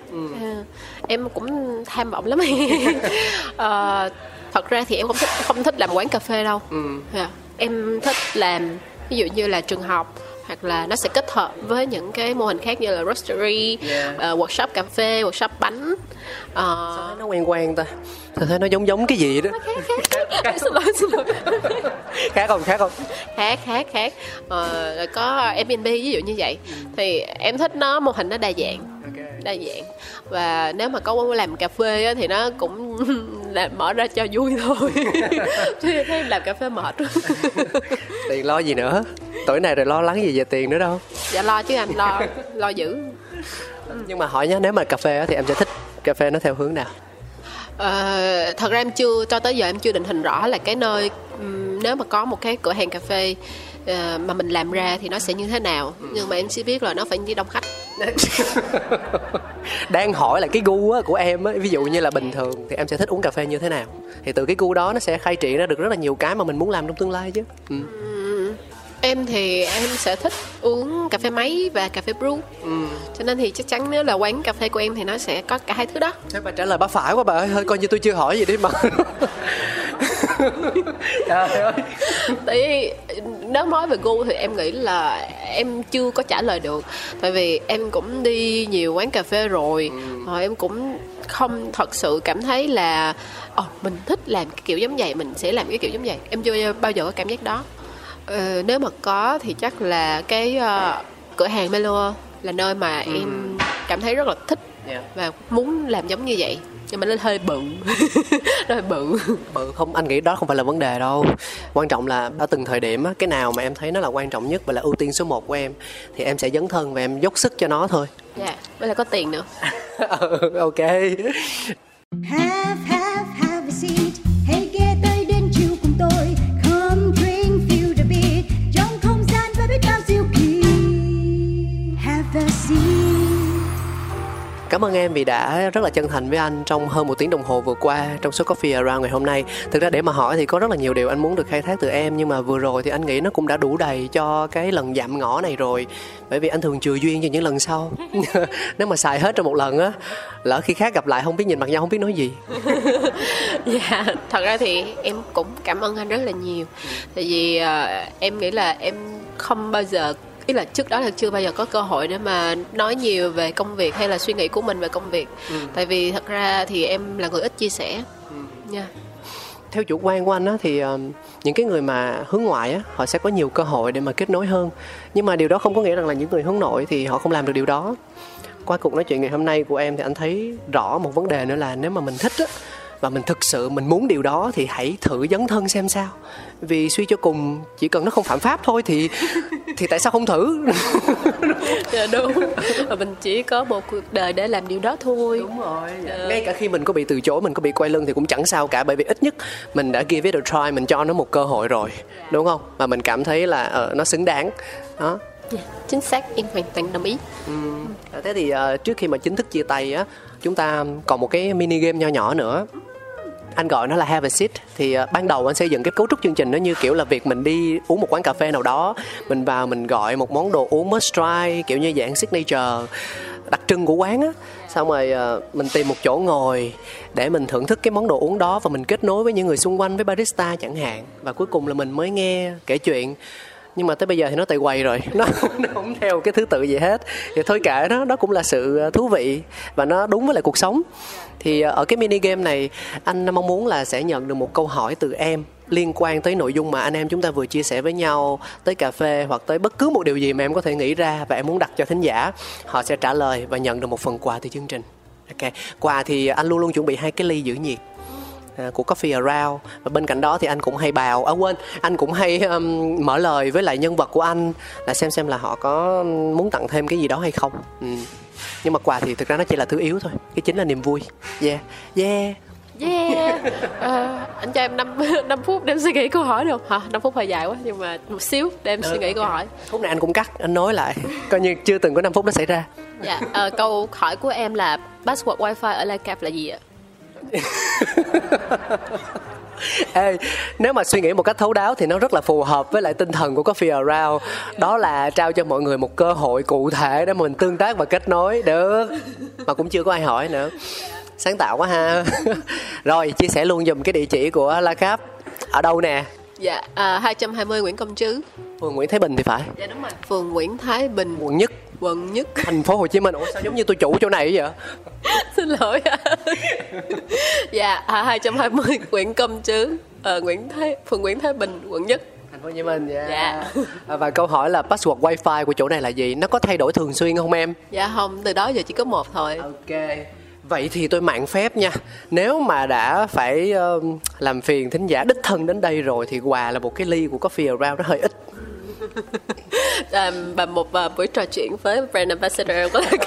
À, em cũng tham vọng lắm. Ờ, thật ra thì em không thích không thích làm quán cà phê đâu. Dạ. em thích làm ví dụ như là trường học hoặc là nó sẽ kết hợp với những cái mô hình khác như là roastery ờ, workshop cà phê workshop bánh Ờ, Thấy nó quen quen ta? Tôi thấy nó giống giống cái gì đó? Xin lỗi xin lỗi. Khác không khác không? Khác khác khác. Ờ, rồi có Airbnb ví dụ như vậy. Thì em thích nó mô hình nó đa dạng. Đa dạng. Và nếu mà có làm cà phê á, thì nó cũng là mở ra cho vui thôi. Chứ thấy làm cà phê mệt. Tiền lo gì nữa? Tuổi này rồi lo lắng gì về tiền nữa đâu. Dạ lo chứ anh lo lo dữ. Nhưng mà hỏi nhá nếu mà cà phê thì em sẽ thích cà phê nó theo hướng nào? Ờ, thật ra em chưa cho tới giờ em chưa định hình rõ là cái nơi nếu mà có một cái cửa hàng cà phê ờ, mà mình làm ra thì nó sẽ như thế nào? Nhưng mà em chỉ biết là nó phải đi đông khách. Đang hỏi là cái gu á, của em á ví dụ như là bình thường thì em sẽ thích uống cà phê như thế nào? Thì từ cái gu đó nó sẽ khai triển ra được rất là nhiều cái mà mình muốn làm trong tương lai chứ. Ừ. em thì em sẽ thích uống cà phê máy và cà phê brew. Cho nên thì chắc chắn nếu là quán cà phê của em thì nó sẽ có cả hai thứ đó. Thế bà trả lời bà phải quá bà ơi thôi coi như tôi chưa hỏi gì đi mà trời ơi. Tại nếu nói về gu thì em nghĩ là em chưa có trả lời được. Tại vì em cũng đi nhiều quán cà phê rồi rồi em cũng không thật sự cảm thấy là Ồ, mình thích làm cái kiểu giống vậy mình sẽ làm cái kiểu giống vậy. Em chưa bao giờ có cảm giác đó. Ờ, nếu mà có thì chắc là cái ờ, cửa hàng Melo là nơi mà em cảm thấy rất là thích Dạ. và muốn làm giống như vậy nhưng mà nó hơi bự. Nó hơi bự. Bự không anh nghĩ đó không phải là vấn đề đâu. Quan trọng là ở từng thời điểm á cái nào mà em thấy nó là quan trọng nhất và là ưu tiên số 1 của em thì em sẽ dấn thân và em dốc sức cho nó thôi. Dạ với lại có tiền nữa. Ừ, ok. Have, Cảm ơn em vì đã rất là chân thành với anh trong hơn một tiếng đồng hồ vừa qua trong số Coffee Around ngày hôm nay. Thực ra để mà hỏi thì có rất là nhiều điều anh muốn được khai thác từ em nhưng mà vừa rồi thì anh nghĩ nó cũng đã đủ đầy cho cái lần giảm ngõ này rồi. Bởi vì anh thường chừa duyên cho những lần sau. Nếu mà xài hết trong một lần á, lỡ khi khác gặp lại không biết nhìn mặt nhau không biết nói gì. dạ thật ra thì em cũng cảm ơn anh rất là nhiều tại vì uh, em nghĩ là em không bao giờ ý là trước đó là chưa bao giờ có cơ hội để mà nói nhiều về công việc hay là suy nghĩ của mình về công việc ừ. tại vì thật ra thì em là người ít chia sẻ ừ. yeah. theo chủ quan của anh á thì uh, những cái người mà hướng ngoại á họ sẽ có nhiều cơ hội để mà kết nối hơn nhưng mà điều đó không có nghĩa rằng là những người hướng nội thì họ không làm được điều đó qua cuộc nói chuyện ngày hôm nay của em thì anh thấy rõ một vấn đề nữa là nếu mà mình thích á và mình thực sự mình muốn điều đó thì hãy thử dấn thân xem sao vì suy cho cùng chỉ cần nó không phạm pháp thôi thì thì tại sao không thử? Dạ đúng. Và mình chỉ có một cuộc đời để làm điều đó thôi. Đúng rồi. Dạ. ngay cả khi mình có bị từ chối mình có bị quay lưng thì cũng chẳng sao cả bởi vì ít nhất mình đã give it a try mình cho nó một cơ hội rồi. Đúng không? Và mình cảm thấy là uh, nó xứng đáng. Đó. Dạ, chính xác em hoàn toàn đồng ý. Ừ. thế thì uh, trước khi mà chính thức chia tay á chúng ta còn một cái mini game nho nhỏ nữa anh gọi nó là have a seat. Thì uh, ban đầu anh xây dựng cái cấu trúc chương trình nó như kiểu là việc mình đi uống một quán cà phê nào đó mình vào mình gọi một món đồ uống must try kiểu như dạng signature đặc trưng của quán á. Xong rồi uh, mình tìm một chỗ ngồi để mình thưởng thức cái món đồ uống đó và mình kết nối với những người xung quanh với barista chẳng hạn. Và cuối cùng là mình mới nghe kể chuyện nhưng mà tới bây giờ thì nó tại quầy rồi. Nó, nó không theo cái thứ tự gì hết. Thì thôi kệ nó đó cũng là sự ờ, thú vị và nó đúng với lại cuộc sống. Thì ờ, ở cái mini game này anh mong muốn là sẽ nhận được một câu hỏi từ em liên quan tới nội dung mà anh em chúng ta vừa chia sẻ với nhau tới cà phê hoặc tới bất cứ một điều gì mà em có thể nghĩ ra và em muốn đặt cho thính giả. Họ sẽ trả lời và nhận được một phần quà từ chương trình. Ok quà thì anh luôn luôn chuẩn bị hai cái ly giữ nhiệt của Coffee Around và bên cạnh đó thì anh cũng hay bào à quên anh cũng hay um, mở lời với lại nhân vật của anh là xem xem là họ có muốn tặng thêm cái gì đó hay không ừ. nhưng mà quà thì thực ra nó chỉ là thứ yếu thôi cái chính là niềm vui yeah yeah Yeah. À, anh cho em 5, 5 phút để em suy nghĩ câu hỏi được hả? 5 phút hơi dài quá nhưng mà một xíu để em suy nghĩ câu hỏi. Phút này anh cũng cắt, anh nói lại. Coi như chưa từng có 5 phút đó xảy ra. Dạ, à, câu hỏi của em là password wifi ở La Cap là gì ạ? Ê, nếu mà suy nghĩ một cách thấu đáo thì nó rất là phù hợp với lại tinh thần của Coffee Around. Đó là trao cho mọi người một cơ hội cụ thể để mình tương tác và kết nối. Được. Mà cũng chưa có ai hỏi nữa. Sáng tạo quá ha. Rồi, chia sẻ luôn dùm cái địa chỉ của La Cap Ở đâu nè? Dạ, à, 220 Nguyễn Công Trứ. Phường Nguyễn Thái Bình thì phải. Dạ đúng rồi. Phường Nguyễn Thái Bình. Quận Nhất. Quận Nhất. Thành phố Hồ Chí Minh. Ủa sao giống như tôi chủ chỗ này vậy? Xin lỗi dạ à, 220 Nguyễn Công Trứ ở Nguyễn Thái phường Nguyễn Thái Bình quận Nhất. Thành phố Hồ Chí Minh yeah. dạ. À, và câu hỏi là password wifi của chỗ này là gì? Nó có thay đổi thường xuyên không em? Dạ không. Từ đó giờ chỉ có một thôi. Ok vậy thì tôi mạng phép nha. Nếu mà đã phải uh, làm phiền thính giả đích thân đến đây rồi thì quà là một cái ly của coffee around nó hơi ít. À, và một uh, buổi trò chuyện với brand ambassador của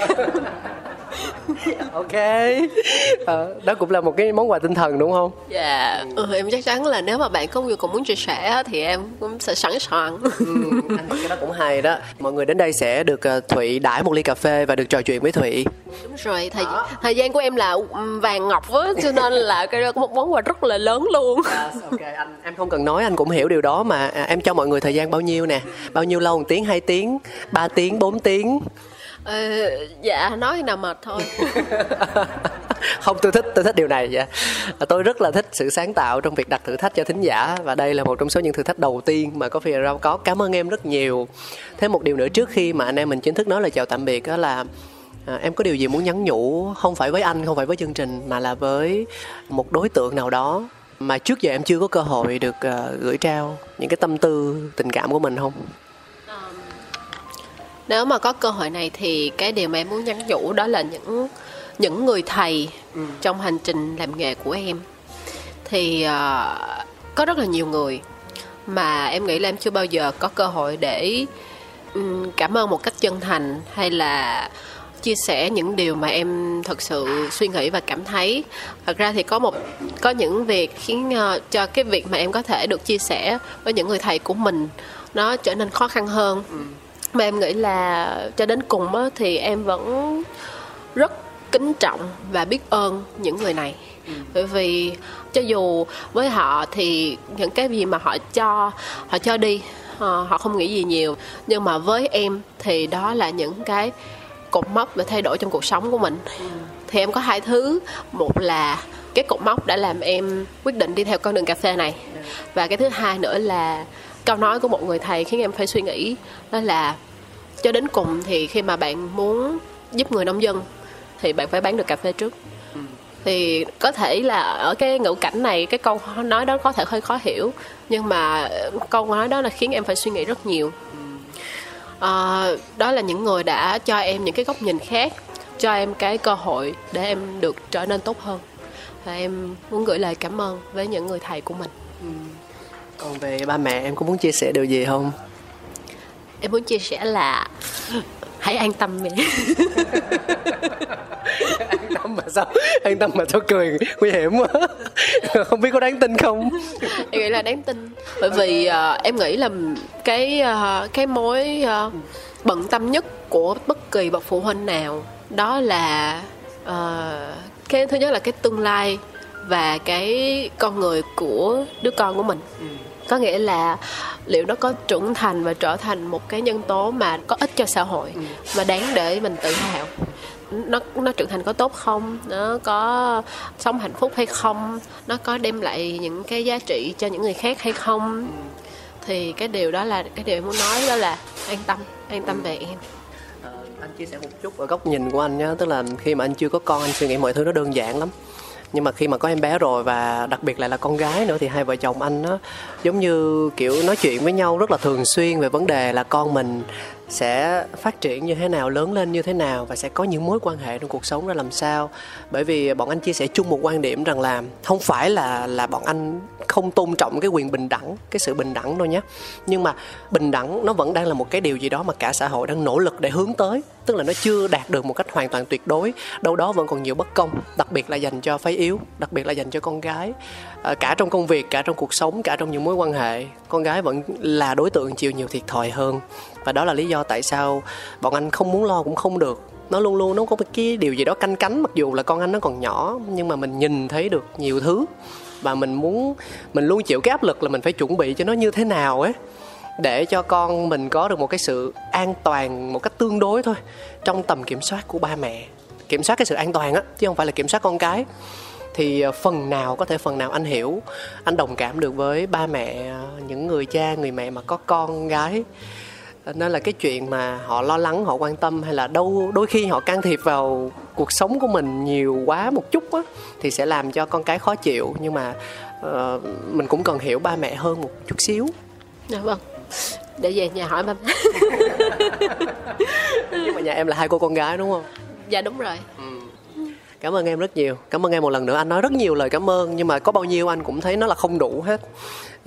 ok. À, đó cũng là một cái món quà tinh thần đúng không? Dạ. Yeah. ừ, em chắc chắn là nếu mà bạn có nhu cầu muốn chia sẻ thì em cũng sẽ sẵn sàng. Ừ, cái đó cũng hay đó. Mọi người đến đây sẽ được uh, thụy đãi một ly cà phê và được trò chuyện với thụy. Đúng rồi thời thời gian của em là vàng ngọc á cho nên là cái đó có một món quà rất là lớn luôn. Yes, ok anh em không cần nói anh cũng hiểu điều đó mà. À, em cho mọi người thời gian bao nhiêu nè? Bao nhiêu lâu? Một tiếng hai tiếng? Ba tiếng? Bốn tiếng Ờ, dạ nói nào mệt thôi. Không tôi thích tôi thích điều này dạ. Tôi rất là thích sự sáng tạo trong việc đặt thử thách cho thính giả và đây là một trong số những thử thách đầu tiên mà có phía rau có. Cảm ơn em rất nhiều. Thêm một điều nữa trước khi mà anh em mình chính thức nói lời chào tạm biệt đó là à, em có điều gì muốn nhắn nhủ không phải với anh không phải với chương trình mà là với một đối tượng nào đó mà trước giờ em chưa có cơ hội được uh, gửi trao những cái tâm tư tình cảm của mình không? Nếu mà có cơ hội này thì cái điều mà em muốn nhắn nhủ đó là những những người thầy ừ. trong hành trình làm nghề của em. Thì uh, có rất là nhiều người mà em nghĩ là em chưa bao giờ có cơ hội để um, cảm ơn một cách chân thành hay là chia sẻ những điều mà em thật sự suy nghĩ và cảm thấy. Thật ra thì có một có những việc khiến uh, cho cái việc mà em có thể được chia sẻ với những người thầy của mình nó trở nên khó khăn hơn. Ừ mà em nghĩ là cho đến cùng á, thì em vẫn rất kính trọng và biết ơn những người này. Bởi vì cho dù với họ thì những cái gì mà họ cho họ cho đi ờ, họ không nghĩ gì nhiều. Nhưng mà với em thì đó là những cái cột mốc và thay đổi trong cuộc sống của mình. Thì em có hai thứ. Một là cái cột mốc đã làm em quyết định đi theo con đường cà phê này. Và cái thứ hai nữa là câu nói của một người thầy khiến em phải suy nghĩ đó là cho đến cùng thì khi mà bạn muốn giúp người nông dân thì bạn phải bán được cà phê trước. Thì có thể là ở cái ngữ cảnh này cái câu nói đó có thể hơi khó hiểu nhưng mà câu nói đó là khiến em phải suy nghĩ rất nhiều. À, đó là những người đã cho em những cái góc nhìn khác cho em cái cơ hội để em được trở nên tốt hơn. Và em muốn gửi lời cảm ơn với những người thầy của mình. Ừ còn về ba mẹ em có muốn chia sẻ điều gì không? Em muốn chia sẻ là hãy an tâm mẹ an tâm mà sao? An tâm mà sao cười nguy hiểm quá. Không biết có đáng tin không? Em nghĩ là đáng tin. Bởi vì uh, em nghĩ là cái uh, cái mối uh, bận tâm nhất của bất kỳ bậc phụ huynh nào đó là uh, cái thứ nhất là cái tương lai và cái con người của đứa con của mình. Có nghĩa là liệu nó có trưởng thành và trở thành một cái nhân tố mà có ích cho xã hội mà đáng để mình tự hào? Nó nó trưởng thành có tốt không? Nó có sống hạnh phúc hay không? Nó có đem lại những cái giá trị cho những người khác hay không? Thì cái điều đó là cái điều em muốn nói đó là an tâm an tâm về em. Ờ, anh chia sẻ một chút ở góc nhìn của anh nhé tức là khi mà anh chưa có con anh suy nghĩ mọi thứ nó đơn giản lắm nhưng mà khi mà có em bé rồi và đặc biệt lại là con gái nữa thì hai vợ chồng anh nó giống như kiểu nói chuyện với nhau rất là thường xuyên về vấn đề là con mình sẽ phát triển như thế nào lớn lên như thế nào và sẽ có những mối quan hệ trong cuộc sống ra làm sao. Bởi vì bọn anh chia sẻ chung một quan điểm rằng là không phải là là bọn anh không tôn trọng cái quyền bình đẳng cái sự bình đẳng đâu nhé. Nhưng mà bình đẳng nó vẫn đang là một cái điều gì đó mà cả xã hội đang nỗ lực để hướng tới. Tức là nó chưa đạt được một cách hoàn toàn tuyệt đối đâu đó vẫn còn nhiều bất công đặc biệt là dành cho phái yếu đặc biệt là dành cho con gái. À, cả trong công việc cả trong cuộc sống cả trong những mối quan hệ con gái vẫn là đối tượng chịu nhiều thiệt thòi hơn và đó là lý do tại sao bọn anh không muốn lo cũng không được. Nó luôn luôn, nó có một cái điều gì đó canh cánh, mặc dù là con anh nó còn nhỏ, nhưng mà mình nhìn thấy được nhiều thứ. Và mình muốn, mình luôn chịu cái áp lực là mình phải chuẩn bị cho nó như thế nào ấy, để cho con mình có được một cái sự an toàn một cách tương đối thôi, trong tầm kiểm soát của ba mẹ. Kiểm soát cái sự an toàn á, chứ không phải là kiểm soát con cái. Thì ờ, phần nào, có thể phần nào anh hiểu, anh đồng cảm được với ba mẹ ờ, những người cha, người mẹ mà có con gái nên là cái chuyện mà họ lo lắng họ quan tâm hay là đâu đôi khi họ can thiệp vào cuộc sống của mình nhiều quá một chút á thì sẽ làm cho con cái khó chịu. Nhưng mà uh, mình cũng cần hiểu ba mẹ hơn một chút xíu. Dạ vâng. Để về nhà hỏi ba má nhưng mà nhà em là hai cô con gái đúng không? Dạ đúng rồi. Cảm ơn em rất nhiều. Cảm ơn em một lần nữa. Anh nói rất nhiều lời cảm ơn nhưng mà có bao nhiêu anh cũng thấy nó là không đủ hết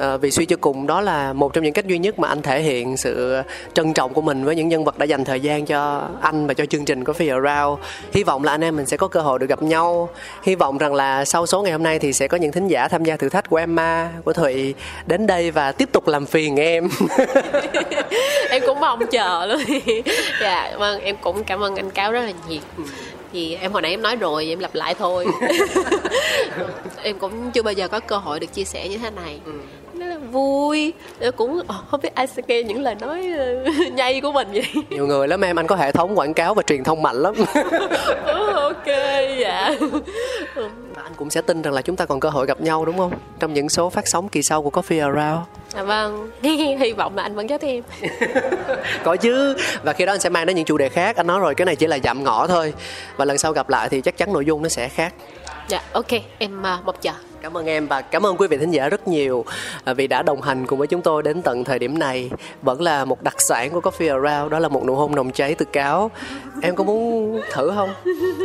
à, vì suy cho cùng đó là một trong những cách duy nhất mà anh thể hiện sự trân trọng của mình với những nhân vật đã dành thời gian cho anh và cho chương trình Coffee Around. Hy vọng là anh em mình sẽ có cơ hội được gặp nhau. Hy vọng rằng là sau số ngày hôm nay thì sẽ có những thính giả tham gia thử thách của Emma của Thụy đến đây và tiếp tục làm phiền em. Em cũng mong chờ luôn. Dạ vâng em cũng cảm ơn anh cáo rất là nhiều vì em hồi nãy em nói rồi em lặp lại thôi. Em cũng chưa bao giờ có cơ hội được chia sẻ như thế này. Là vui. Em cũng ờ, không biết ai sẽ nghe những lời nói ờ, nhây của mình vậy? Nhiều người lắm em anh có hệ thống quảng cáo và truyền thông mạnh lắm. Ờ, ok dạ. Và anh cũng sẽ tin rằng là chúng ta còn cơ hội gặp nhau đúng không? Trong những số phát sóng kỳ sau của Coffee Around. Dạ vâng. Hy vọng là anh vẫn ghét em có chứ. Và khi đó anh sẽ mang đến những chủ đề khác. Anh nói rồi cái này chỉ là dặm ngõ thôi. Và lần sau gặp lại thì chắc chắn nội dung nó sẽ khác. Dạ ok. Em uh, một chờ cảm ơn em và cảm ơn quý vị thính giả rất nhiều à, vì đã đồng hành cùng với chúng tôi đến tận thời điểm này. Vẫn là một đặc sản của Coffee Around, đó là một nụ hôn nồng cháy từ cáo. Em có muốn thử không?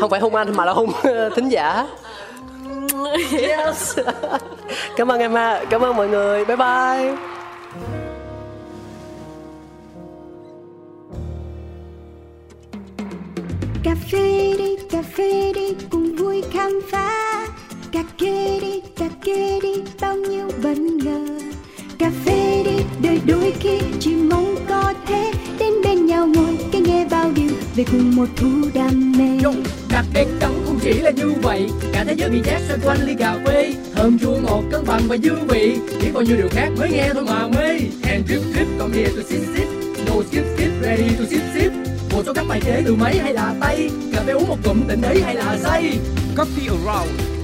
Không phải hôn anh mà là hôn, thính giả. Yes. Cảm ơn em ạ cảm ơn mọi người. Bye bye. Cà phê đi, cà phê đi, cùng vui khám phá cà kê đi cà kê đi bao nhiêu bất ngờ. Cà phê đi đời đôi khi chỉ mong có thế đến bên nhau ngồi cái nghe bao điều về cùng một thú đam mê. Đặc biệt trong không chỉ là như vậy cả thế giới bị chát xoay quanh ly cà phê. Thơm chua ngọt cân bằng và dư vị biết bao nhiêu điều khác mới nghe thôi mà mê. And drip drip come here to sip sip no skip skip ready to sip sip. Một số các bài chế từ máy hay là tay cà phê uống một cụm tỉnh ấy hay là say. Coffee Around,